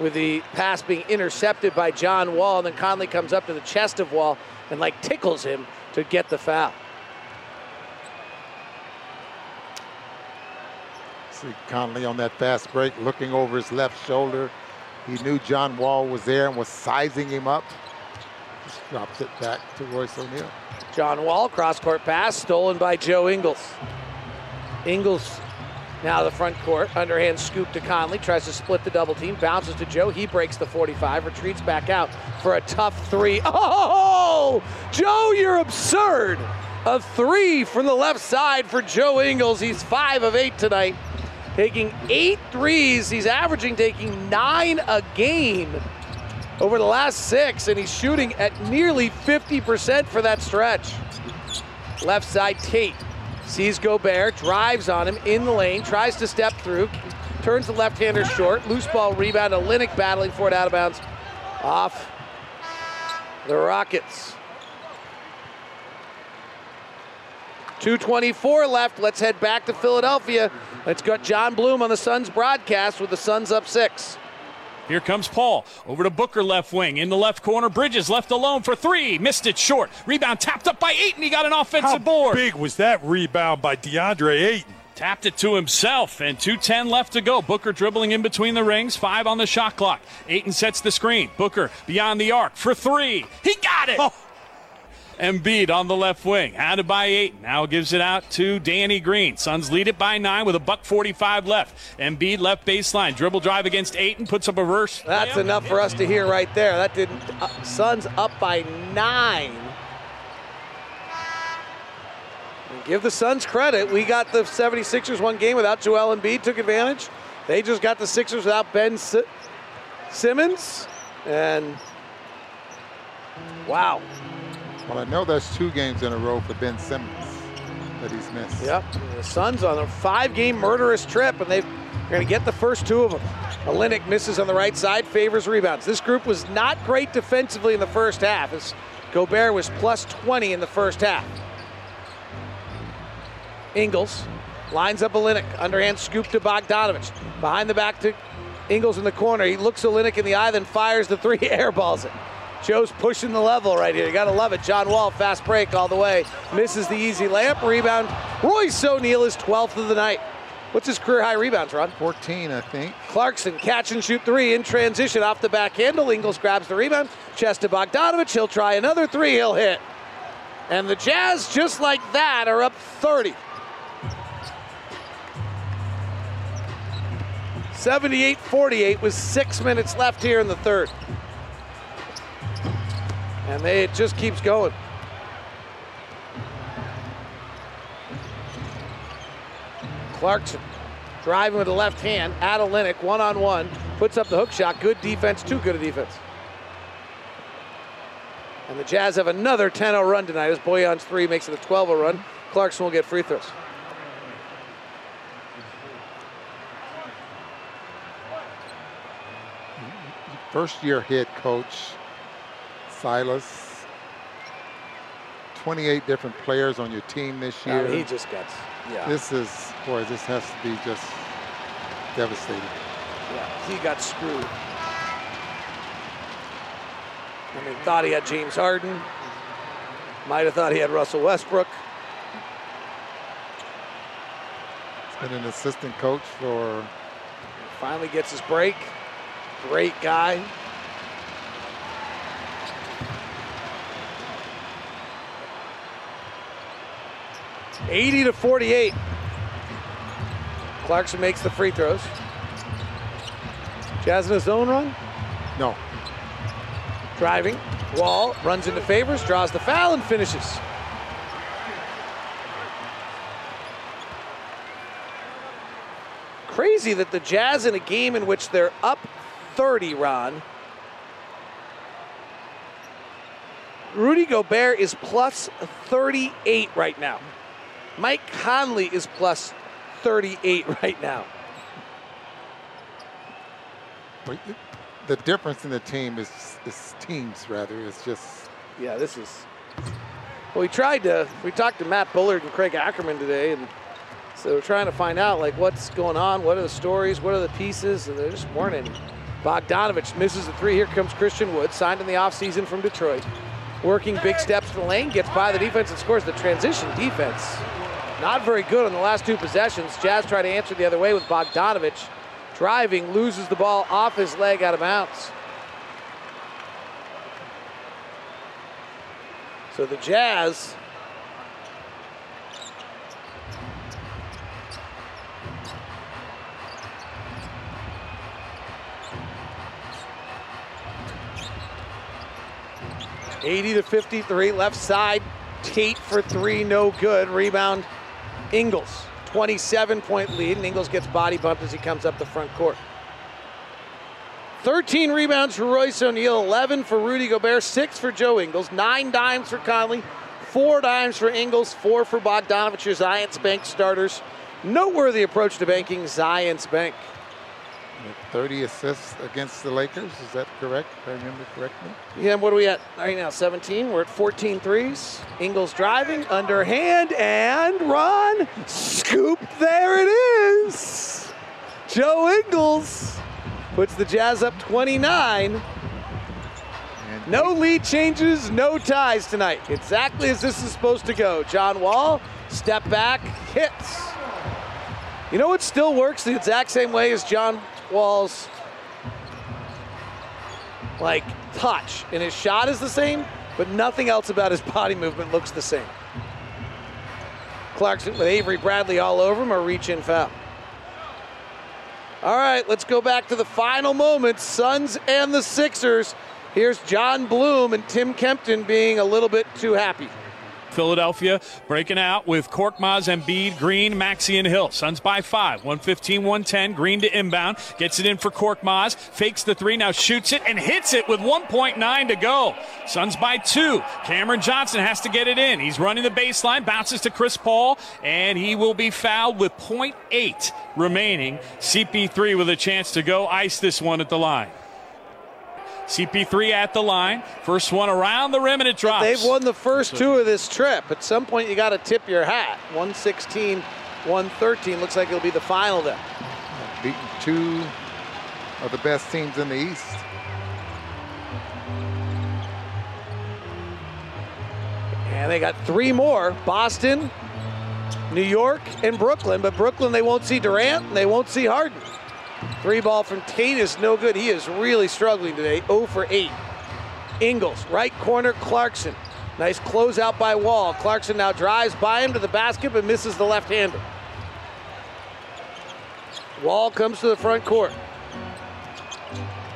Speaker 1: with the pass being intercepted by John Wall. And then Conley comes up to the chest of Wall and like tickles him to get the foul.
Speaker 3: See Conley on that fast break, looking over his left shoulder. He knew John Wall was there and was sizing him up. Drops it back to Royce O'Neale.
Speaker 1: John Wall, cross court pass, stolen by Joe Ingles. Ingles now the front court, underhand scoop to Conley, tries to split the double team, bounces to Joe. He breaks the 45, retreats back out for a tough three. Oh, Joe, you're absurd. A three from the left side for Joe Ingles. He's five of eight tonight, taking eight threes. He's averaging taking nine a game over the last six, and he's shooting at nearly 50% for that stretch. Left side, Tate Sees Gobert, drives on him in the lane, tries to step through, turns the left-hander short. Loose ball rebound. Olynyk battling for it out of bounds. Off the Rockets. 224 left. Let's head back to Philadelphia. Let's got John Bloom on the Suns broadcast with the Suns up six.
Speaker 10: Here comes Paul. Over to Booker left wing. In the left corner, Bridges left alone for three. Missed it short. Rebound tapped up by Ayton. He got an offensive
Speaker 8: How
Speaker 10: board.
Speaker 8: big was that rebound by DeAndre Ayton?
Speaker 10: Tapped it to himself, and 2.10 left to go. Booker dribbling in between the rings, five on the shot clock. Ayton sets the screen. Booker beyond the arc for three. He got it! Oh. Embiid on the left wing, it by eight. Now gives it out to Danny Green. Suns lead it by nine with a buck 45 left. Embiid left baseline, dribble drive against Ayton, puts up a reverse.
Speaker 1: That's enough for us to hear right there. That didn't. Uh, Suns up by nine. And give the Suns credit. We got the 76ers one game without Joel Embiid, took advantage. They just got the Sixers without Ben S- Simmons. And wow.
Speaker 3: Well, I know that's two games in a row for Ben Simmons that he's missed.
Speaker 1: Yep. The Suns on a five-game murderous trip, and they're going to get the first two of them. Olynyk misses on the right side, Favors rebounds. This group was not great defensively in the first half, as Gobert was plus 20 in the first half. Ingles lines up Olynyk, underhand scoop to Bogdanovic. Behind the back to Ingles in the corner. He looks Olynyk in the eye, then fires the three, airballs it. Joe's pushing the level right here. You got to love it. John Wall, fast break all the way. Misses the easy layup. Rebound. Royce O'Neale is 12th of the night. What's his career high rebounds, Ron?
Speaker 3: 14, I think.
Speaker 1: Clarkson catch and shoot three in transition off the back handle. Ingles grabs the rebound. Chest to Bogdanovic. He'll try another three. He'll hit. And the Jazz, just like that, are up 30. 78 48 with six minutes left here in the third. And they, it just keeps going. Clarkson driving with the left hand at Olynyk, one on one, puts up the hook shot. Good defense, too good a defense. And the Jazz have another 10 0 run tonight as Bojan's three makes it a 12 0 run. Clarkson will get free throws.
Speaker 3: First year head coach Silas. 28 different players on your team this year.
Speaker 1: Yeah, he just got, yeah.
Speaker 3: This is, boy, this has to be just devastating.
Speaker 1: Yeah, he got screwed. I mean, thought he had James Harden. Might have thought he had Russell Westbrook.
Speaker 3: He's been an assistant coach for.
Speaker 1: Finally gets his break. Great guy. 80 to 48. Clarkson makes the free throws. Jazz in a zone run?
Speaker 3: No.
Speaker 1: Driving. Wall runs into Favors, draws the foul, and finishes. Crazy that the Jazz, in a game in which they're up 30, Ron, Rudy Gobert is plus 38 right now. Mike Conley is plus 38 right now.
Speaker 3: The difference in the team is, is teams, rather. It's just.
Speaker 1: Yeah, this is. Well, we tried to. We talked to Matt Bullard and Craig Ackerman today, and so we're trying to find out like what's going on, what are the stories, what are the pieces, and there just weren't any. Bogdanovic misses the three. Here comes Christian Wood, signed in the offseason from Detroit. Working big steps to the lane, gets by the defense and scores the transition defense Not very good on the last two possessions. Jazz try to answer the other way with Bogdanovic. Driving, loses the ball off his leg out of bounds. So the Jazz Eighty to fifty-three, left side. Tate for three, no good. Rebound, Ingles. 27 point lead, and Ingles gets body bumped as he comes up the front court. 13 rebounds for Royce O'Neale, 11 for Rudy Gobert, 6 for Joe Ingles, 9 dimes for Conley, 4 dimes for Ingles, 4 for Bogdanovic, Zions Bank starters. Noteworthy approach to banking, Zions Bank.
Speaker 3: 30 assists against the Lakers. Is that correct? If I remember correctly.
Speaker 1: Yeah, what are we at right now? 17. We're at 14 threes. Ingles driving, underhand, and run. Scoop. There it is. Joe Ingles puts the Jazz up 29. No lead changes, no ties tonight. Exactly as this is supposed to go. John Wall, step back, hits. You know what still works the exact same way as John Wall's like touch, and his shot is the same, but nothing else about his body movement looks the same. Clarkson with Avery Bradley all over him, a reach in foul. All right, let's go back to the final moments Suns and the Sixers. Here's John Bloom and Tim Kempton being a little bit too happy.
Speaker 10: Philadelphia breaking out with Korkmaz, Embiid, Green, Maxey, and Hill. Suns by five. 115, 110. Green to inbound. Gets it in for Korkmaz. Fakes the three. Now shoots it and hits it with 1.9 to go. Suns by two. Cameron Johnson has to get it in. He's running the baseline. Bounces to Chris Paul. And he will be fouled with 0.8 remaining. CP3 with a chance to go ice this one at the line. CP3 at the line. First one around the rim and it drops.
Speaker 1: They've won the first two of this trip. At some point, you got to tip your hat. 116, 113. Looks like it'll be the final then.
Speaker 3: Beating two of the best teams in the East.
Speaker 1: And they got three more Boston, New York, and Brooklyn. But Brooklyn, they won't see Durant, and they won't see Harden. Three ball from Tate is no good. He is really struggling today. 0 for 8. Ingles, right corner, Clarkson. Nice closeout by Wall. Clarkson now drives by him to the basket but misses the left hander. Wall comes to the front court.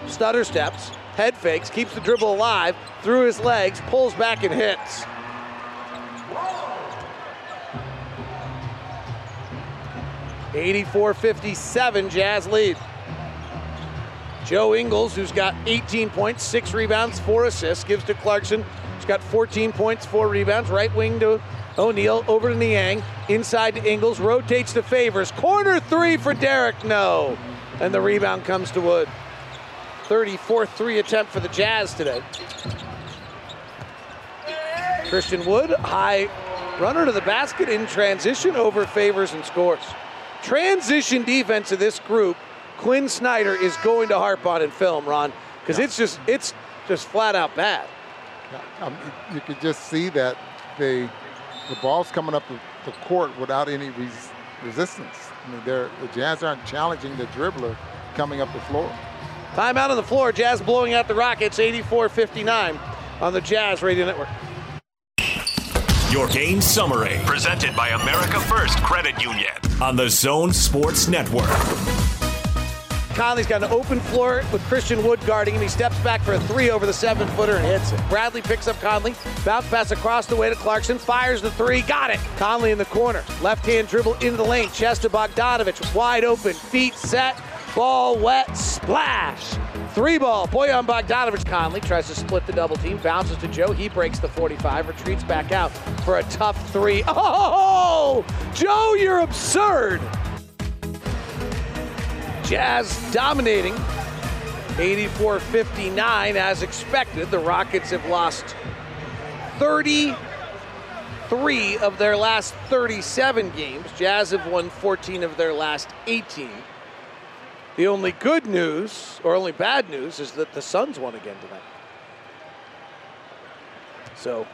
Speaker 1: Stutter steps, head fakes, keeps the dribble alive, through his legs, pulls back and hits. Eighty-four fifty-seven, Jazz lead. Joe Ingles, who's got 18 points, six rebounds, four assists, gives to Clarkson. He's got 14 points, four rebounds. Right wing to O'Neale, over to Niang, inside to Ingles, rotates to Favors. Corner three for Derrick, no. And the rebound comes to Wood. 34th three attempt for the Jazz today. Christian Wood, high runner to the basket in transition over Favors and scores. Transition defense of this group Quin Snyder is going to harp on in film, Ron, because yeah. it's just it's just flat out bad.
Speaker 3: Yeah, um, you could just see that the the ball's coming up the court without any res- resistance. I mean, the Jazz aren't challenging the dribbler coming up the floor.
Speaker 1: Timeout on the floor. Jazz blowing out the Rockets 84-59 on the Jazz Radio Network.
Speaker 2: Your game summary presented by America First Credit Union on the Zone Sports Network.
Speaker 1: Conley's got an open floor with Christian Wood guarding him. He steps back for a three over the seven footer and hits it. Bradley picks up Conley. Bounce pass across the way to Clarkson. Fires the three. Got it. Conley in the corner. Left hand dribble into the lane. Chest to Bogdanovic. Wide open. Feet set. Ball wet. Splash. Three ball. Bojan Bogdanovic. Conley tries to split the double team. Bounces to Joe. He breaks the 45. Retreats back out for a tough three. Oh, Joe, you're absurd. Jazz dominating 84 59 as expected. The Rockets have lost 33 of their last 37 games. Jazz have won 14 of their last 18. The only good news, or only bad news, is that the Suns won again tonight. So,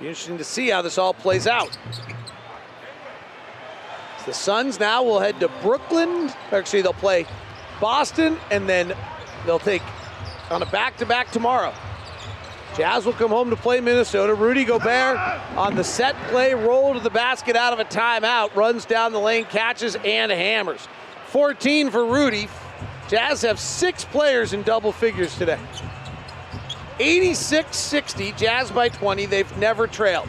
Speaker 1: interesting to see how this all plays out. The Suns now will head to Brooklyn. Actually, they'll play Boston, and then they'll take on a back-to-back tomorrow. Jazz will come home to play Minnesota. Rudy Gobert on the set play, roll to the basket out of a timeout, runs down the lane, catches and hammers. 14 for Rudy. Jazz have six players in double figures today. 86 60, Jazz by 20. They've never trailed.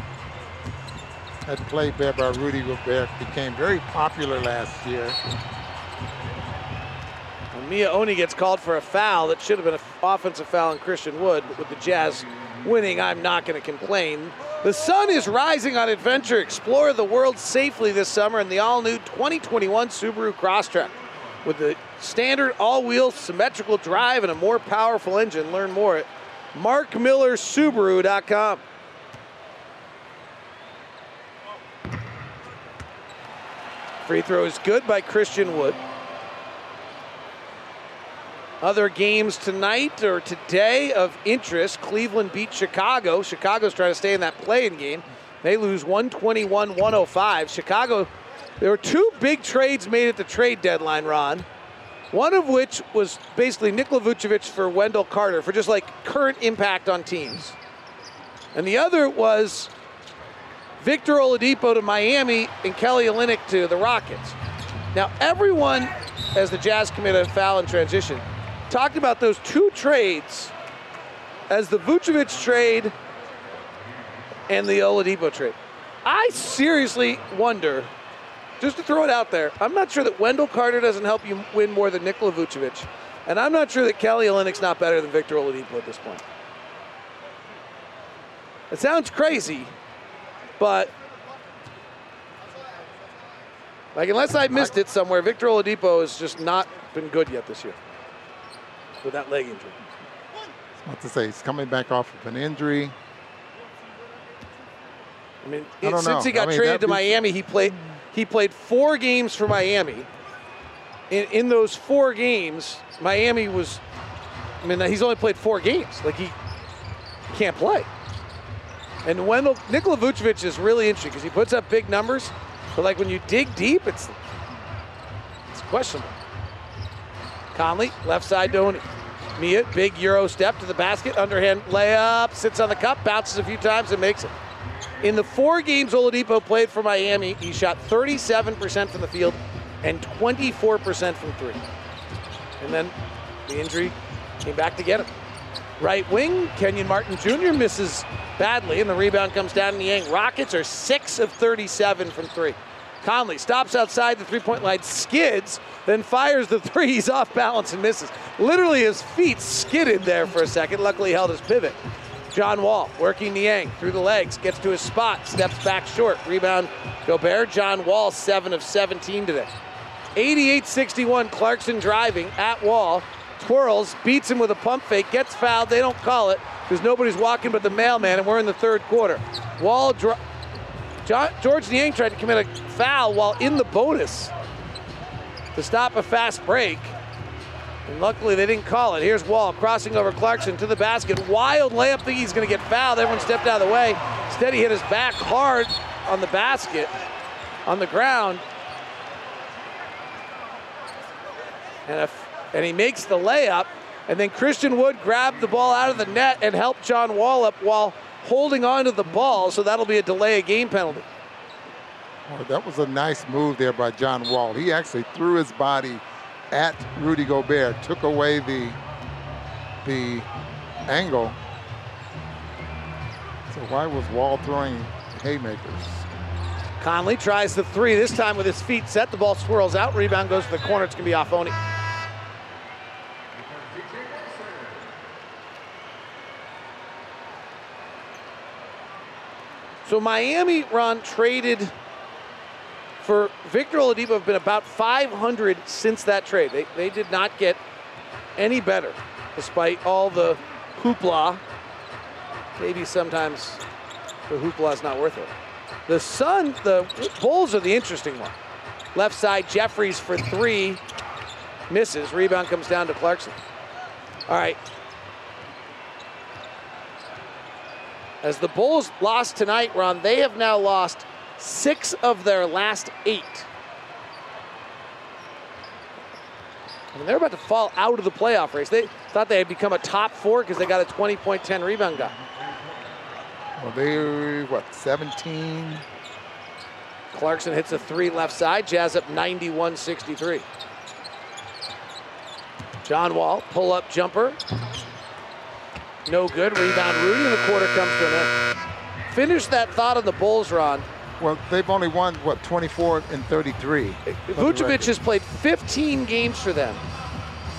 Speaker 3: That play by Rudy Gobert became very popular last year.
Speaker 1: And Miye Oni gets called for a foul that should have been an offensive foul on Christian Wood, but with the Jazz winning, I'm not going to complain. The sun is rising on adventure. Explore the world safely this summer in the all new 2021 Subaru Crosstrek. With the standard all wheel symmetrical drive and a more powerful engine, learn more at markmillersubaru.com. Free throw is good by Christian Wood. Other games tonight or today of interest Cleveland beat Chicago. Chicago's trying to stay in that playing game. They lose 121 105. Chicago, there were two big trades made at the trade deadline, Ron. One of which was basically Nikola Vucevic for Wendell Carter for just like current impact on teams. And the other was Victor Oladipo to Miami and Kelly Olynyk to the Rockets. Now, everyone, as the Jazz committed a foul in transition, talked about those two trades as the Vucevic trade and the Oladipo trade. I seriously wonder, just to throw it out there, I'm not sure that Wendell Carter doesn't help you win more than Nikola Vucevic, and I'm not sure that Kelly Olynyk's not better than Victor Oladipo at this point. It sounds crazy, but like unless I missed it somewhere, Victor Oladipo has just not been good yet this year with that leg injury.
Speaker 3: Not to say he's coming back off of an injury.
Speaker 1: I mean,
Speaker 3: I
Speaker 1: since
Speaker 3: know.
Speaker 1: he got
Speaker 3: I mean,
Speaker 1: traded to Miami, he played he played four games for Miami. In, in those four games, Miami was. I mean, he's only played four games. Like he can't play. And Wendell Nikola Vucevic is really interesting because he puts up big numbers, but like when you dig deep, it's it's questionable. Conley, left side Oni. Miye, big Euro step to the basket, underhand layup, sits on the cup, bounces a few times and makes it. In the four games Oladipo played for Miami, he shot 37% from the field and 24% from three. And then the injury came back to get him. Right wing, Kenyon Martin Jr. misses badly, and the rebound comes down to Yang. Rockets are 6 of 37 from three. Conley stops outside the three point line, skids, then fires the three. He's off balance and misses. Literally, his feet skidded there for a second. Luckily, held his pivot. John Wall working Niang through the legs, gets to his spot, steps back short. Rebound Gobert. John Wall, 7 of 17 today. 88 61, Clarkson driving at Wall, twirls, beats him with a pump fake, gets fouled. They don't call it because nobody's walking but the mailman, and we're in the third quarter. Wall, dri- John, George Niang tried to commit a foul while in the bonus to stop a fast break. And luckily they didn't call it. Here's Wall crossing over Clarkson to the basket. Wild layup, think he's going to get fouled. Everyone stepped out of the way. Instead, he hit his back hard on the basket, on the ground. And, if, and he makes the layup. And then Christian Wood grabbed the ball out of the net and helped John Wall up while holding on to the ball. So that'll be a delay of game penalty.
Speaker 3: Well, that was a nice move there by John Wall. He actually threw his body at Rudy Gobert, took away the the angle. So why was Wall throwing haymakers?
Speaker 1: Conley tries the three, this time with his feet set. The ball swirls out. Rebound goes to the corner. It's going to be off Oni. So Miami, Ron, traded for Victor Oladipo have been about 500 since that trade. They, they did not get any better, despite all the hoopla. Maybe sometimes the hoopla is not worth it. The Sun, the Bulls are the interesting one. Left side, Jeffries for three, misses. Rebound comes down to Clarkson. All right. As the Bulls lost tonight, Ron, they have now lost six of their last eight. I mean, they're about to fall out of the playoff race. They thought they had become a top four because they got a 20 point 10 rebound guy.
Speaker 3: Well, they what 17.
Speaker 1: Clarkson hits a three left side. Jazz up 91 63. John Wall, pull up jumper. No good. Rebound Rudy, and the quarter comes to an end. Finish that thought on the Bulls, Ron.
Speaker 3: Well, they've only won what 24 and 33.
Speaker 1: Vucevic has played 15 games for them.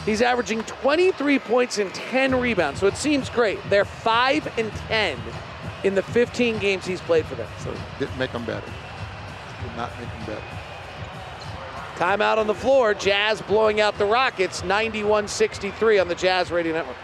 Speaker 1: He's averaging 23 points and 10 rebounds, so it seems great. They're 5 and 10 in the 15 games he's played for them.
Speaker 3: So didn't make them better. Did not make them better.
Speaker 1: Timeout on the floor. Jazz blowing out the Rockets 91 63 on the Jazz Radio Network.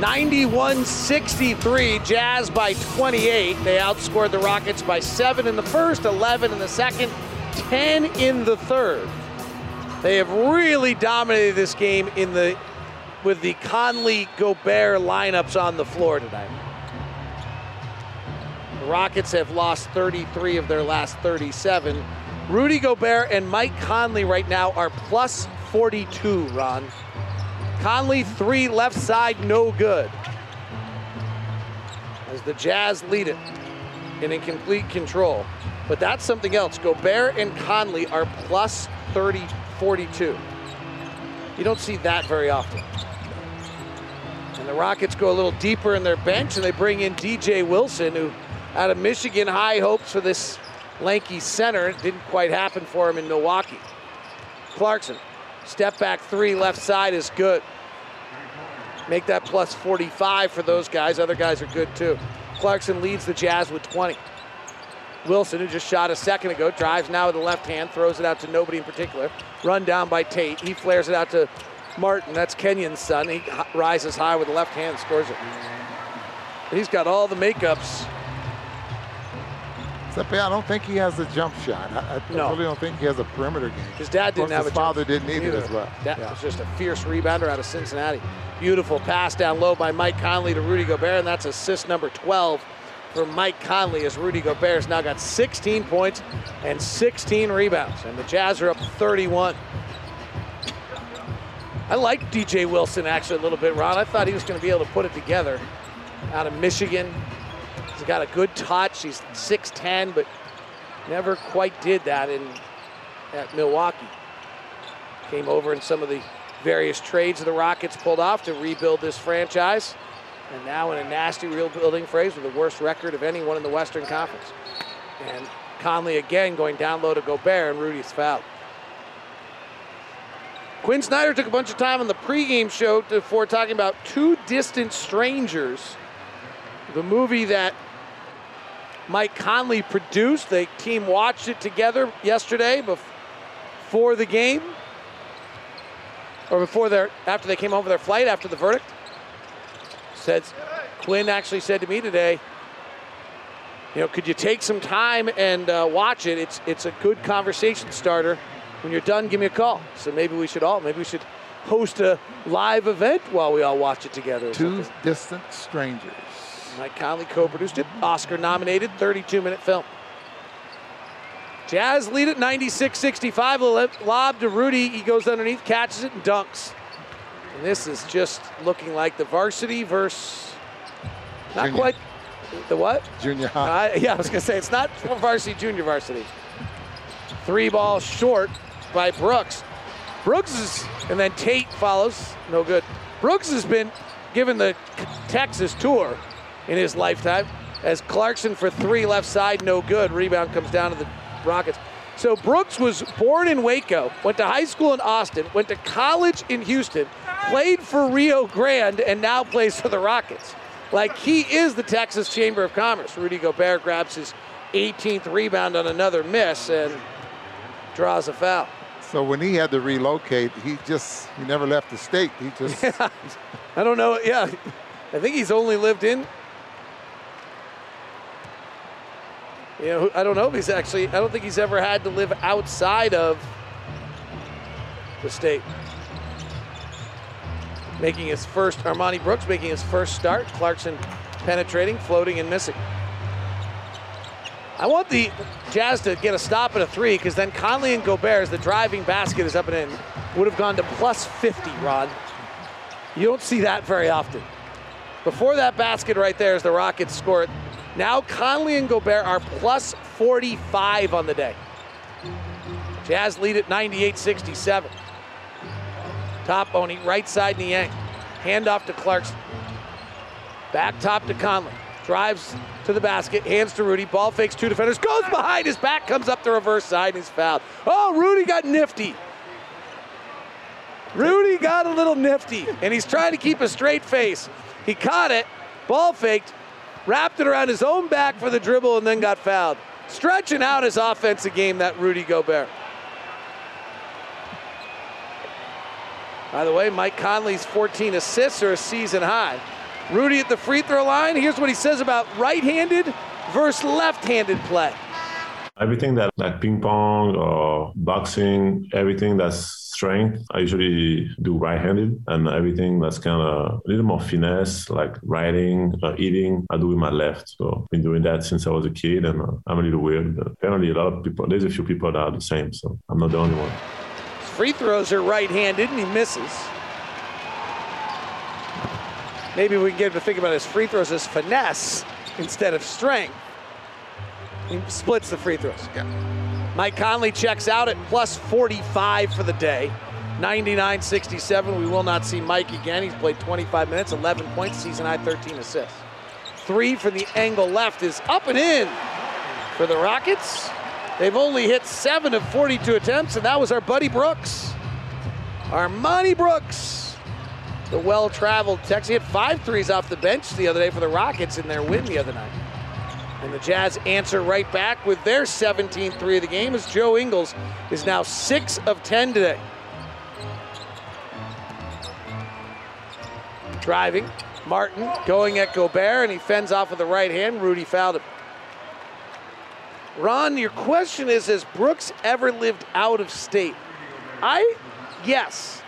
Speaker 1: 91-63, Jazz by 28. They outscored the Rockets by 7 in the first, 11 in the second, 10 in the third. They have really dominated this game in the with the Conley Gobert lineups on the floor tonight. The Rockets have lost 33 of their last 37. Rudy Gobert and Mike Conley right now are plus 42, Ron. Conley, three left side, no good. As the Jazz lead it and in complete control. But that's something else. Gobert and Conley are plus 30, 42. You don't see that very often. And the Rockets go a little deeper in their bench and they bring in DJ Wilson, who out of Michigan, high hopes for this lanky center. It didn't quite happen for him in Milwaukee. Clarkson Step back three, left side is good. Make that plus 45 for those guys. Other guys are good too. Clarkson leads the Jazz with 20. Wilson, who just shot a second ago, drives now with the left hand, throws it out to nobody in particular. Run down by Tate. He flares it out to Martin. That's Kenyon's son. He rises high with the left hand, scores it. He's got all the makeups
Speaker 3: Except I don't think he has a jump shot. I, I
Speaker 1: No.
Speaker 3: really don't think he has a perimeter game.
Speaker 1: His dad didn't have it.
Speaker 3: his
Speaker 1: a
Speaker 3: father
Speaker 1: jump
Speaker 3: didn't either, as well.
Speaker 1: That
Speaker 3: Yeah.
Speaker 1: was just a fierce rebounder out of Cincinnati. Beautiful pass down low by Mike Conley to Rudy Gobert, and that's assist number 12 for Mike Conley as Rudy Gobert has now got 16 points and 16 rebounds, and the Jazz are up 31. I like DJ Wilson actually a little bit, Ron. I thought he was going to be able to put it together out of Michigan. He's got a good touch. He's 6'10, but never quite did that in at Milwaukee. Came over in some of the various trades the Rockets pulled off to rebuild this franchise. And now in a nasty rebuilding phase with the worst record of anyone in the Western Conference. And Conley again going down low to Gobert and Rudy's fouled. Quin Snyder took a bunch of time on the pregame show before talking about Two Distant Strangers, the movie that Mike Conley produced. The team watched it together yesterday before the game, or before their after they came home for their flight after the verdict. Said Quin actually said to me today, you know, could you take some time and uh, watch it? It's it's a good conversation starter. When you're done, give me a call. So maybe we should all maybe we should host a live event while we all watch it together.
Speaker 3: Two
Speaker 1: something.
Speaker 3: distant strangers.
Speaker 1: Mike Conley co-produced it. Oscar-nominated, 32-minute film. Jazz lead at 96-65. Lo- Lob to Rudy. He goes underneath, catches it, and dunks. And this is just looking like the varsity versus not
Speaker 3: Junior.
Speaker 1: quite the what?
Speaker 3: Junior high.
Speaker 1: Uh, yeah, I was gonna say it's not varsity, junior varsity. Three ball short by Brooks. Brooks is, and then Tate follows. No good. Brooks has been given the Texas tour in his lifetime as Clarkson for three left side, no good. Rebound comes down to the Rockets. So Brooks was born in Waco, went to high school in Austin, went to college in Houston, played for Rio Grande, and now plays for the Rockets. Like he is the Texas Chamber of Commerce. Rudy Gobert grabs his 18th rebound on another miss and draws a foul.
Speaker 3: So when he had to relocate, he just he never left the state. He just
Speaker 1: I don't know. Yeah, I think he's only lived in. You know, I don't know if he's actually. I don't think he's ever had to live outside of the state. Making his first, Armoni Brooks making his first start. Clarkson penetrating, floating, and missing. I want the Jazz to get a stop at a three because then Conley and Gobert, as the driving basket is up and in, would have gone to plus 50, Rod. You don't see that very often. Before that basket right there, as the Rockets score now Conley and Gobert are plus 45 on the day. Jazz lead at 98 67. Top Oni, right side Niang. Hand off to Clarkson. Back top to Conley. Drives to the basket, hands to Rudy. Ball fakes two defenders, goes behind his back, comes up the reverse side, and he's fouled. Oh, Rudy got nifty. Rudy got a little nifty, and he's trying to keep a straight face. He caught it, ball faked, wrapped it around his own back for the dribble, and then got fouled. Stretching out his offensive game, that Rudy Gobert. By the way, Mike Conley's 14 assists are a season high. Rudy at the free throw line. Here's what he says about right handed versus left handed play.
Speaker 7: Everything that like ping pong or boxing, everything that's strength, I usually do right-handed, and everything that's kind of a little more finesse, like writing, or eating, I do with my left. So I've been doing that since I was a kid, and uh, I'm a little weird. But apparently, a lot of people, there's a few people that are the same, so I'm not the only one.
Speaker 1: His free throws are right-handed, and he misses. Maybe we can get him to think about his free throws as finesse instead of strength. He splits the free throws. Yeah. Mike Conley checks out at plus 45 for the day. 99 67. We will not see Mike again. He's played 25 minutes, 11 points, season high, 13 assists. Three from the angle left is up and in for the Rockets. They've only hit seven of 42 attempts, and that was our buddy Brooks. Armoni Brooks, the well traveled Texas. He had five threes off the bench the other day for the Rockets in their win the other night. And the Jazz answer right back with their 17 3 of the game as Joe Ingles is now 6 of 10 today. Driving, Martin going at Gobert, and he fends off with the right hand. Rudy fouled him. Ron, your question is Has Brooks ever lived out of state? I, yes.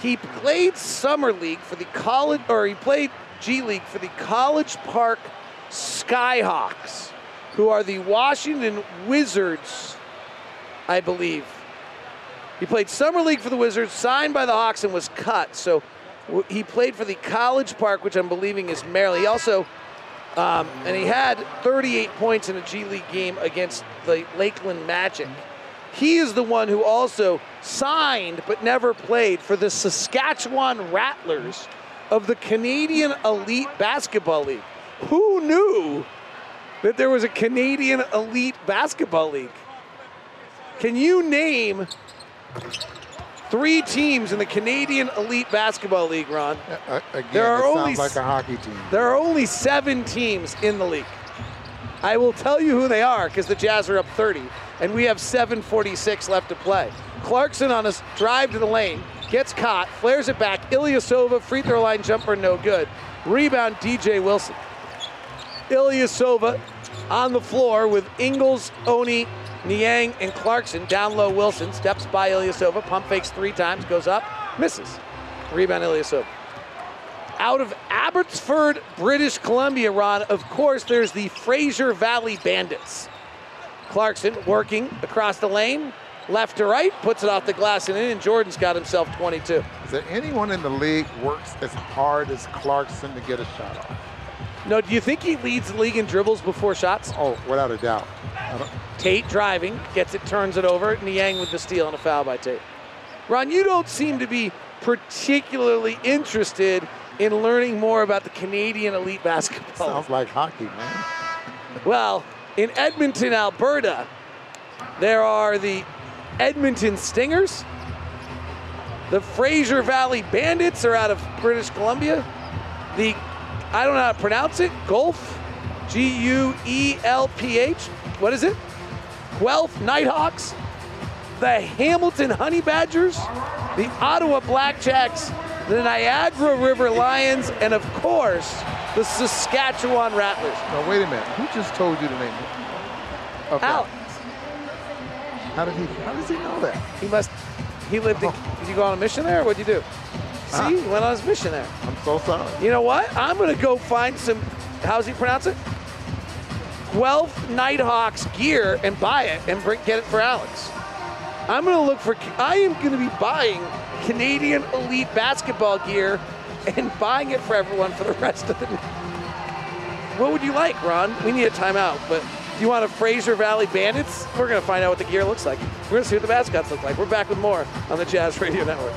Speaker 1: He played Summer League for the college, or he played G League for the College Park Skyhawks, who are the Washington Wizards, I believe. He played Summer League for the Wizards, signed by the Hawks, and was cut. So he played for the College Park, which I'm believing is Maryland. He also, um, and he had 38 points in a G League game against the Lakeland Magic. He is the one who also signed but never played for the Saskatchewan Rattlers of the Canadian Elite Basketball League. Who knew that there was a Canadian Elite Basketball League? Can you name three teams in the Canadian Elite Basketball League, Ron?
Speaker 3: Uh, again,
Speaker 1: There are
Speaker 3: it
Speaker 1: only
Speaker 3: sounds like a hockey team.
Speaker 1: There are only seven teams in the league. I will tell you who they are because the Jazz are up 30, and we have 7:46 left to play. Clarkson on a drive to the lane gets caught, flares it back. Ilyasova free throw line jumper, no good. Rebound, DJ Wilson. Ilyasova on the floor with Ingles, Oni, Niang, and Clarkson. Down low, Wilson steps by Ilyasova, pump fakes three times, goes up, misses. Rebound, Ilyasova out of Abbotsford, British Columbia, Ron, of course, there's the Fraser Valley Bandits. Clarkson working across the lane, left to right, puts it off the glass and in, and Jordan's got himself 22.
Speaker 3: Is there anyone in the league works as hard as Clarkson to get a shot off?
Speaker 1: No, do you think he leads the league in dribbles before shots?
Speaker 3: Oh, without a doubt.
Speaker 1: Tate driving, gets it, turns it over. Niang with the steal and a foul by Tate. Ron, you don't seem to be particularly interested in learning more about the Canadian elite basketball.
Speaker 3: sounds like hockey, man.
Speaker 1: Well, in Edmonton, Alberta, there are the Edmonton Stingers. The Fraser Valley Bandits are out of British Columbia. The, I don't know how to pronounce it, Gulf, G U E L P H. What is it? Guelph Nighthawks. The Hamilton Honey Badgers. The Ottawa Blackjacks. The Niagara River Lions. And of course, the Saskatchewan Rattlers.
Speaker 3: No, wait a minute. Who just told you the name? Okay.
Speaker 1: Alex.
Speaker 3: How did he? How does he know that?
Speaker 1: He must. He lived. In, oh. did you go on a mission there? or What'd you do? See, he went on his mission there.
Speaker 3: I'm so sorry.
Speaker 1: You know what? I'm gonna go find some. How's he pronounce it? Guelph Nighthawks gear and buy it and bring, get it for Alex. I'm going to look for, I am going to be buying Canadian Elite basketball gear and buying it for everyone for the rest of the What would you like, Ron? We need a timeout, but do you want a Fraser Valley Bandits? We're going to find out what the gear looks like. We're going to see what the mascots look like. We're back with more on the Jazz Radio Network.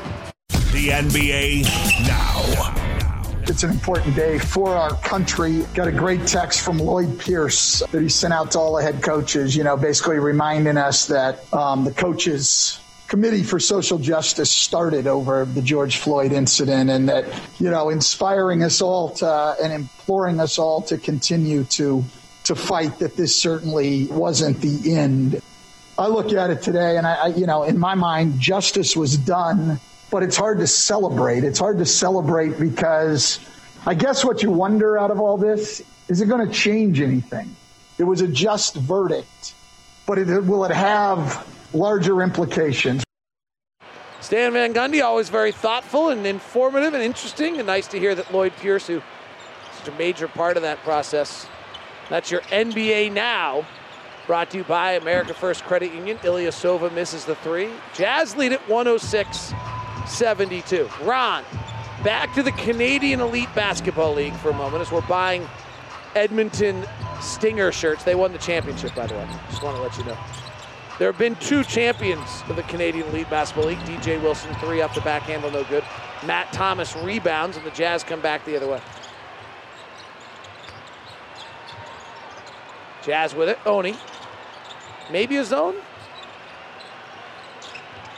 Speaker 2: The NBA now.
Speaker 12: It's an important day for our country. Got a great text from Lloyd Pierce that he sent out to all the head coaches, you know, basically reminding us that um, the coaches committee for social justice started over the George Floyd incident and that, you know, inspiring us all to and imploring us all to continue to to fight that this certainly wasn't the end. I look at it today and I, I you know, in my mind, justice was done but it's hard to celebrate. It's hard to celebrate because I guess what you wonder out of all this is it going to change anything? It was a just verdict, but it, will it have larger implications?
Speaker 1: Stan Van Gundy, always very thoughtful and informative and interesting, and nice to hear that Lloyd Pierce, who such a major part of that process. That's your NBA now. Brought to you by America First Credit Union. Ilyasova misses the three. Jazz lead at 106 72. Ron, back to the Canadian Elite Basketball League for a moment as we're buying Edmonton Stinger shirts. They won the championship, by the way. Just want to let you know. There have been two champions of the Canadian Elite Basketball League. DJ Wilson, three off the back handle, no good. Matt Thomas rebounds, and the Jazz come back the other way. Jazz with it. Oni. Maybe a zone.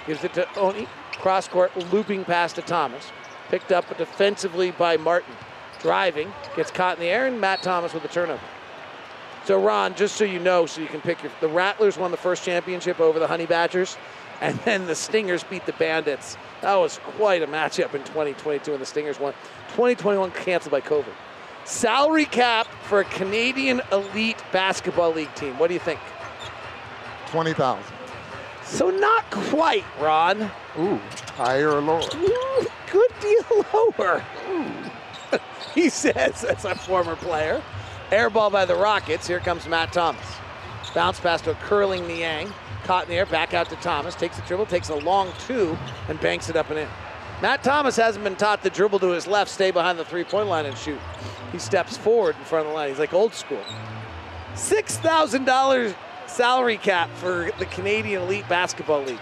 Speaker 1: Gives it to Oni. Cross court, looping past to Thomas. Picked up defensively by Martin. Driving, gets caught in the air, and Matt Thomas with the turnover. So, Ron, just so you know, so you can pick your. The Rattlers won the first championship over the Honey Badgers, and then the Stingers beat the Bandits. That was quite a matchup in 2022, and the Stingers won. 2021 canceled by COVID. Salary cap for a Canadian Elite Basketball League team. What do you think?
Speaker 3: 20,000.
Speaker 1: So not quite, Ron.
Speaker 3: Ooh, higher or lower?
Speaker 1: Ooh, good deal lower. he says, as a former player. Air ball by the Rockets. Here comes Matt Thomas. Bounce pass to a curling Niang. Caught in the air, back out to Thomas. Takes the dribble, takes a long two, and banks it up and in. Matt Thomas hasn't been taught the dribble to his left, stay behind the three point line and shoot. He steps forward in front of the line. He's like old school. $6,000 salary cap for the Canadian Elite Basketball League?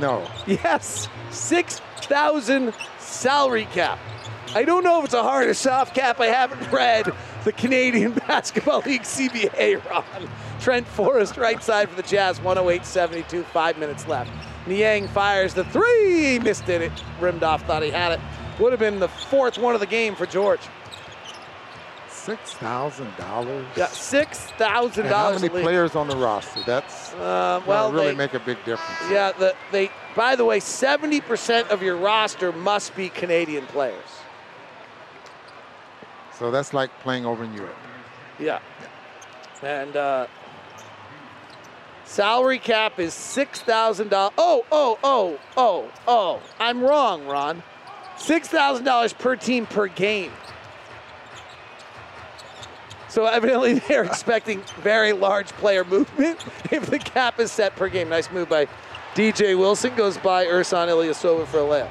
Speaker 3: No.
Speaker 1: Yes, 6,000 salary cap. I don't know if it's a hard or soft cap. I haven't read the Canadian Basketball League CBA, Ron. Trent Forrest, right side for the Jazz, 108 72, five minutes left. Niang fires the three, missed it. It rimmed off, thought he had it. Would have been the fourth one of the game for George.
Speaker 3: Six thousand dollars.
Speaker 1: Yeah, six thousand
Speaker 3: dollars. How many players on the roster? That's
Speaker 1: uh, well,
Speaker 3: really
Speaker 1: they,
Speaker 3: make a big difference.
Speaker 1: Yeah, the, they. By the way, seventy percent of your roster must be Canadian players.
Speaker 3: So that's like playing over in Europe.
Speaker 1: Yeah, and uh, salary cap is six thousand dollars. Oh, oh, oh, oh, oh! I'm wrong, Ron. Six thousand dollars per team per game. So evidently they're expecting very large player movement if the cap is set per game. Nice move by DJ Wilson. Goes by Ersan Ilyasova for a layup.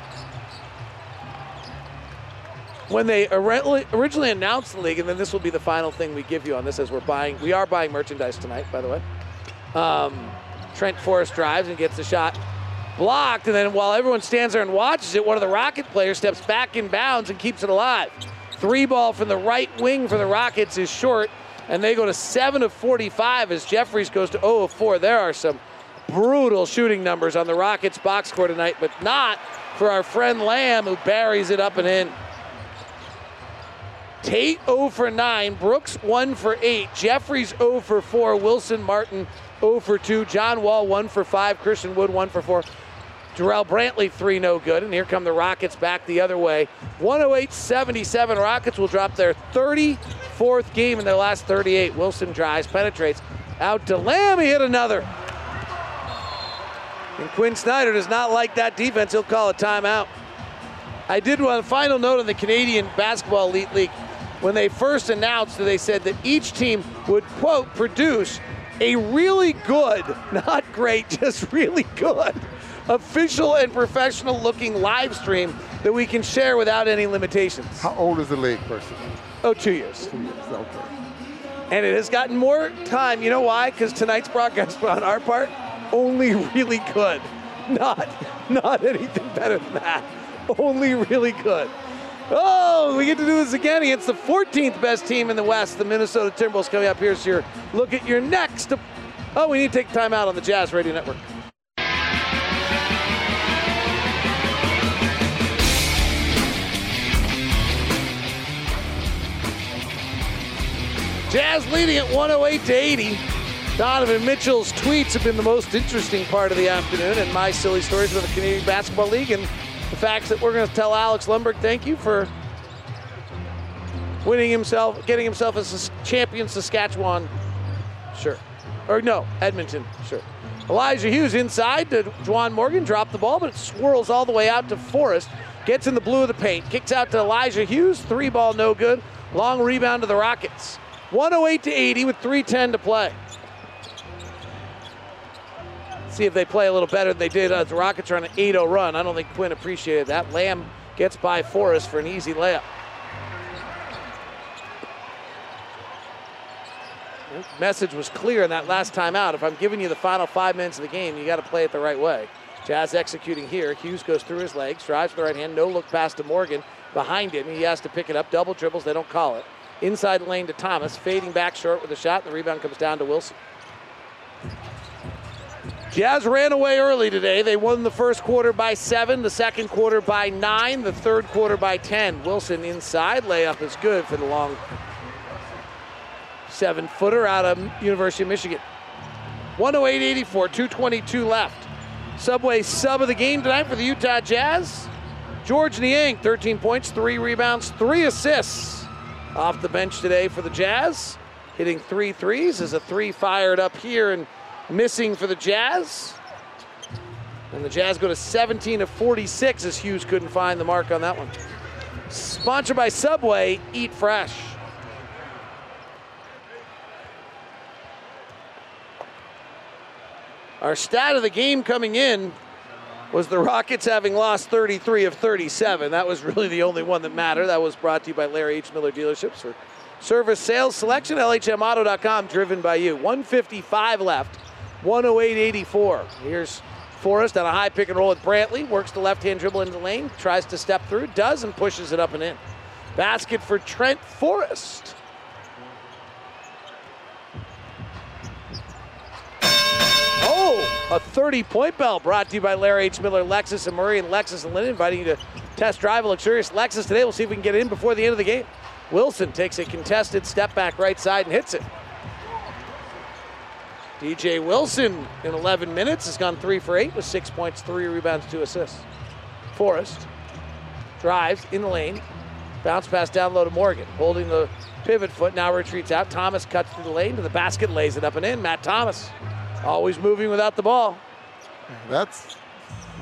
Speaker 1: When they originally announced the league, and then this will be the final thing we give you on this as we're buying, we are buying merchandise tonight, by the way. Um, Trent Forrest drives and gets the shot blocked, and then while everyone stands there and watches it, one of the Rocket players steps back in bounds and keeps it alive. Three ball from the right wing for the Rockets is short, and they go to 7 of 45 as Jeffries goes to 0 of 4. There are some brutal shooting numbers on the Rockets box score tonight, but not for our friend Lamb who buries it up and in. Tate 0 for 9, Brooks 1 for 8, Jeffries 0 for 4, Wilson Martin 0 for 2, John Wall 1 for 5, Christian Wood 1 for 4. Jarrell Brantley, three no good. And here come the Rockets back the other way. 108 77. Rockets will drop their 34th game in their last 38. Wilson drives, penetrates. Out to Lamb. He hit another. And Quin Snyder does not like that defense. He'll call a timeout. I did one final note on the Canadian Basketball Elite League. When they first announced, that they said that each team would, quote, produce a really good, not great, just really good, official and professional looking live stream that we can share without any limitations.
Speaker 3: How old is the league, person?
Speaker 1: Oh, two years.
Speaker 3: Two years, okay.
Speaker 1: And it has gotten more time. You know why? Because tonight's broadcast on our part, only really good. Not, not anything better than that. Only really good. Oh, we get to do this again against the 14th best team in the West, the Minnesota Timberwolves. Coming up, here's your look at your next. Oh, we need to take time out on the Jazz Radio Network. Jazz leading at 108 to 80. Donovan Mitchell's tweets have been the most interesting part of the afternoon, and my silly stories about the Canadian Basketball League and the facts that we're going to tell Alex Lundberg thank you for winning himself, getting himself as a champion Saskatchewan. Sure. Or no, Edmonton. Sure. Elijah Hughes inside to Juwan Morgan, dropped the ball, but it swirls all the way out to Forrest. Gets in the blue of the paint, kicks out to Elijah Hughes, three ball no good. Long rebound to the Rockets. 108 to 80 with 310 to play. See if they play a little better than they did uh, as the Rockets are on an 8-0 run. I don't think Quin appreciated that. Lamb gets by Forrest for an easy layup. Message was clear in that last time out. If I'm giving you the final five minutes of the game, you got to play it the right way. Jazz executing here. Hughes goes through his legs, drives with the right hand, no look pass to Morgan. Behind him, he has to pick it up. Double dribbles, they don't call it. Inside lane to Thomas, fading back short with a shot, and the rebound comes down to Wilson. Jazz ran away early today. They won the first quarter by seven, the second quarter by nine, the third quarter by 10. Wilson inside, layup is good for the long seven footer out of University of Michigan. 108 84, 222 left. Subway sub of the game tonight for the Utah Jazz. George Niang, 13 points, three rebounds, three assists off the bench today for the Jazz. Hitting three threes as a three fired up here and missing for the Jazz. And the Jazz go to 17 of 46 as Hughes couldn't find the mark on that one. Sponsored by Subway, eat fresh. Our stat of the game coming in was the Rockets having lost 33 of 37. That was really the only one that mattered. That was brought to you by Larry H. Miller Dealerships for service sales selection, LHMauto.com, driven by you. 155 left, 108.84. Here's Forrest on a high pick and roll with Brantley. Works the left hand dribble into the lane, tries to step through, does, and pushes it up and in. Basket for Trent Forrest. Oh, a 30 point bell brought to you by Larry H. Miller, Lexus and Murray, and Lexus and Lynn, inviting you to test drive a luxurious Lexus today. We'll see if we can get in before the end of the game. Wilson takes a contested step back right side and hits it. DJ Wilson in 11 minutes has gone three for eight with six points, three rebounds, two assists. Forrest drives in the lane, bounce pass down low to Morgan, holding the pivot foot, now retreats out. Thomas cuts through the lane to the basket, lays it up and in. Matt Thomas always moving without the ball.
Speaker 3: That's,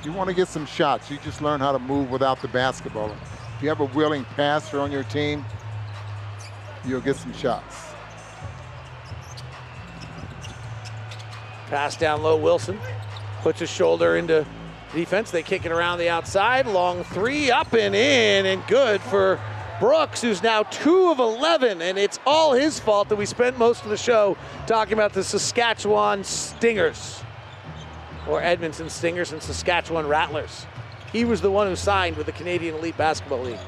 Speaker 3: you want to get some shots, you just learn how to move without the basketball. If you have a willing passer on your team, you'll get some shots.
Speaker 1: Pass down low, Wilson puts his shoulder into defense. They kick it around the outside. Long three, up and in, and good for Brooks, who's now two of 11. And it's all his fault that we spent most of the show talking about the Saskatchewan Stingers, or Edmonton Stingers and Saskatchewan Rattlers. He was the one who signed with the Canadian Elite Basketball League.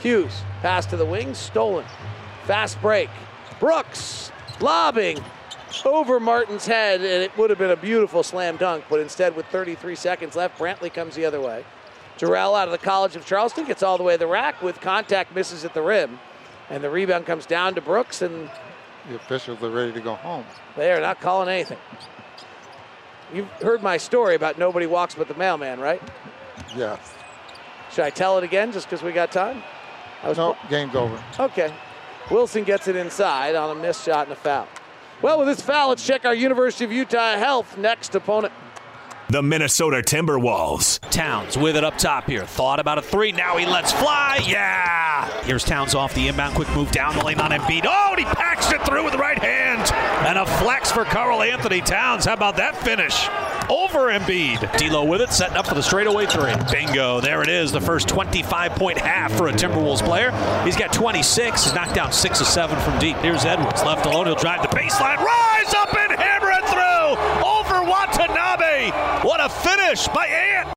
Speaker 1: Hughes, pass to the wing, stolen. Fast break. Brooks, lobbing, over Martin's head, and it would have been a beautiful slam dunk, but instead, with 33 seconds left, Brantley comes the other way. Jarrell out of the College of Charleston gets all the way to the rack with contact misses at the rim, and the rebound comes down to Brooks, and
Speaker 3: the officials are ready to go home.
Speaker 1: They are not calling anything. You've heard my story about nobody walks but the mailman, right?
Speaker 3: Yes.
Speaker 1: Should I tell it again just because we got time?
Speaker 3: I was no, game's over.
Speaker 1: Okay. Wilson gets it inside on a missed shot and a foul. Well, with this foul, let's check our University of Utah health next opponent.
Speaker 2: The Minnesota Timberwolves.
Speaker 10: Towns with it up top here. Thought about a three. Now he lets fly. Yeah. Here's Towns off the inbound. Quick move down the lane on Embiid. Oh, and he packs it through with the right hand. And a flex for Karl-Anthony Towns. How about that finish? Over Embiid. D'Lo with it, setting up for the straightaway three. Bingo. There it is. The first 25 point half for a Timberwolves player. He's got 26. He's knocked down six of seven from deep. Here's Edwards. Left alone. He'll drive the baseline. Rise up and hammer it through. Over Watanabe. What a finish by Ant.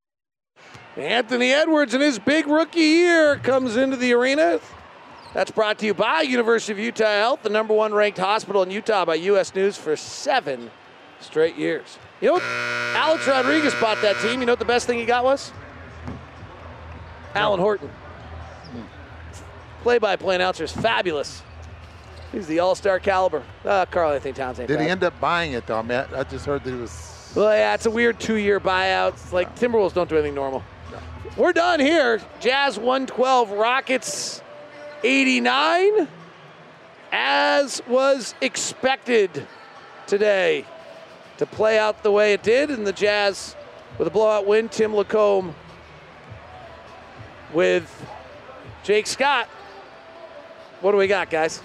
Speaker 1: Anthony Edwards in his big rookie year comes into the arena. That's brought to you by University of Utah Health, the number one ranked hospital in Utah by U.S. News for seven straight years. You know what? Alex Rodriguez bought that team. You know what the best thing he got was? Alan Horton. Play by play announcer is fabulous. He's the all star caliber. Uh, Karl-Anthony Towns ain't
Speaker 3: Did he end up buying it though? I mean, I I just heard that he was.
Speaker 1: Well, yeah, it's a weird two year buyout. It's like Timberwolves don't do anything normal. We're done here. Jazz 112, Rockets 89, as was expected today to play out the way it did. And the Jazz with a blowout win. Tim Lacombe with Jake Scott. What do we got, guys?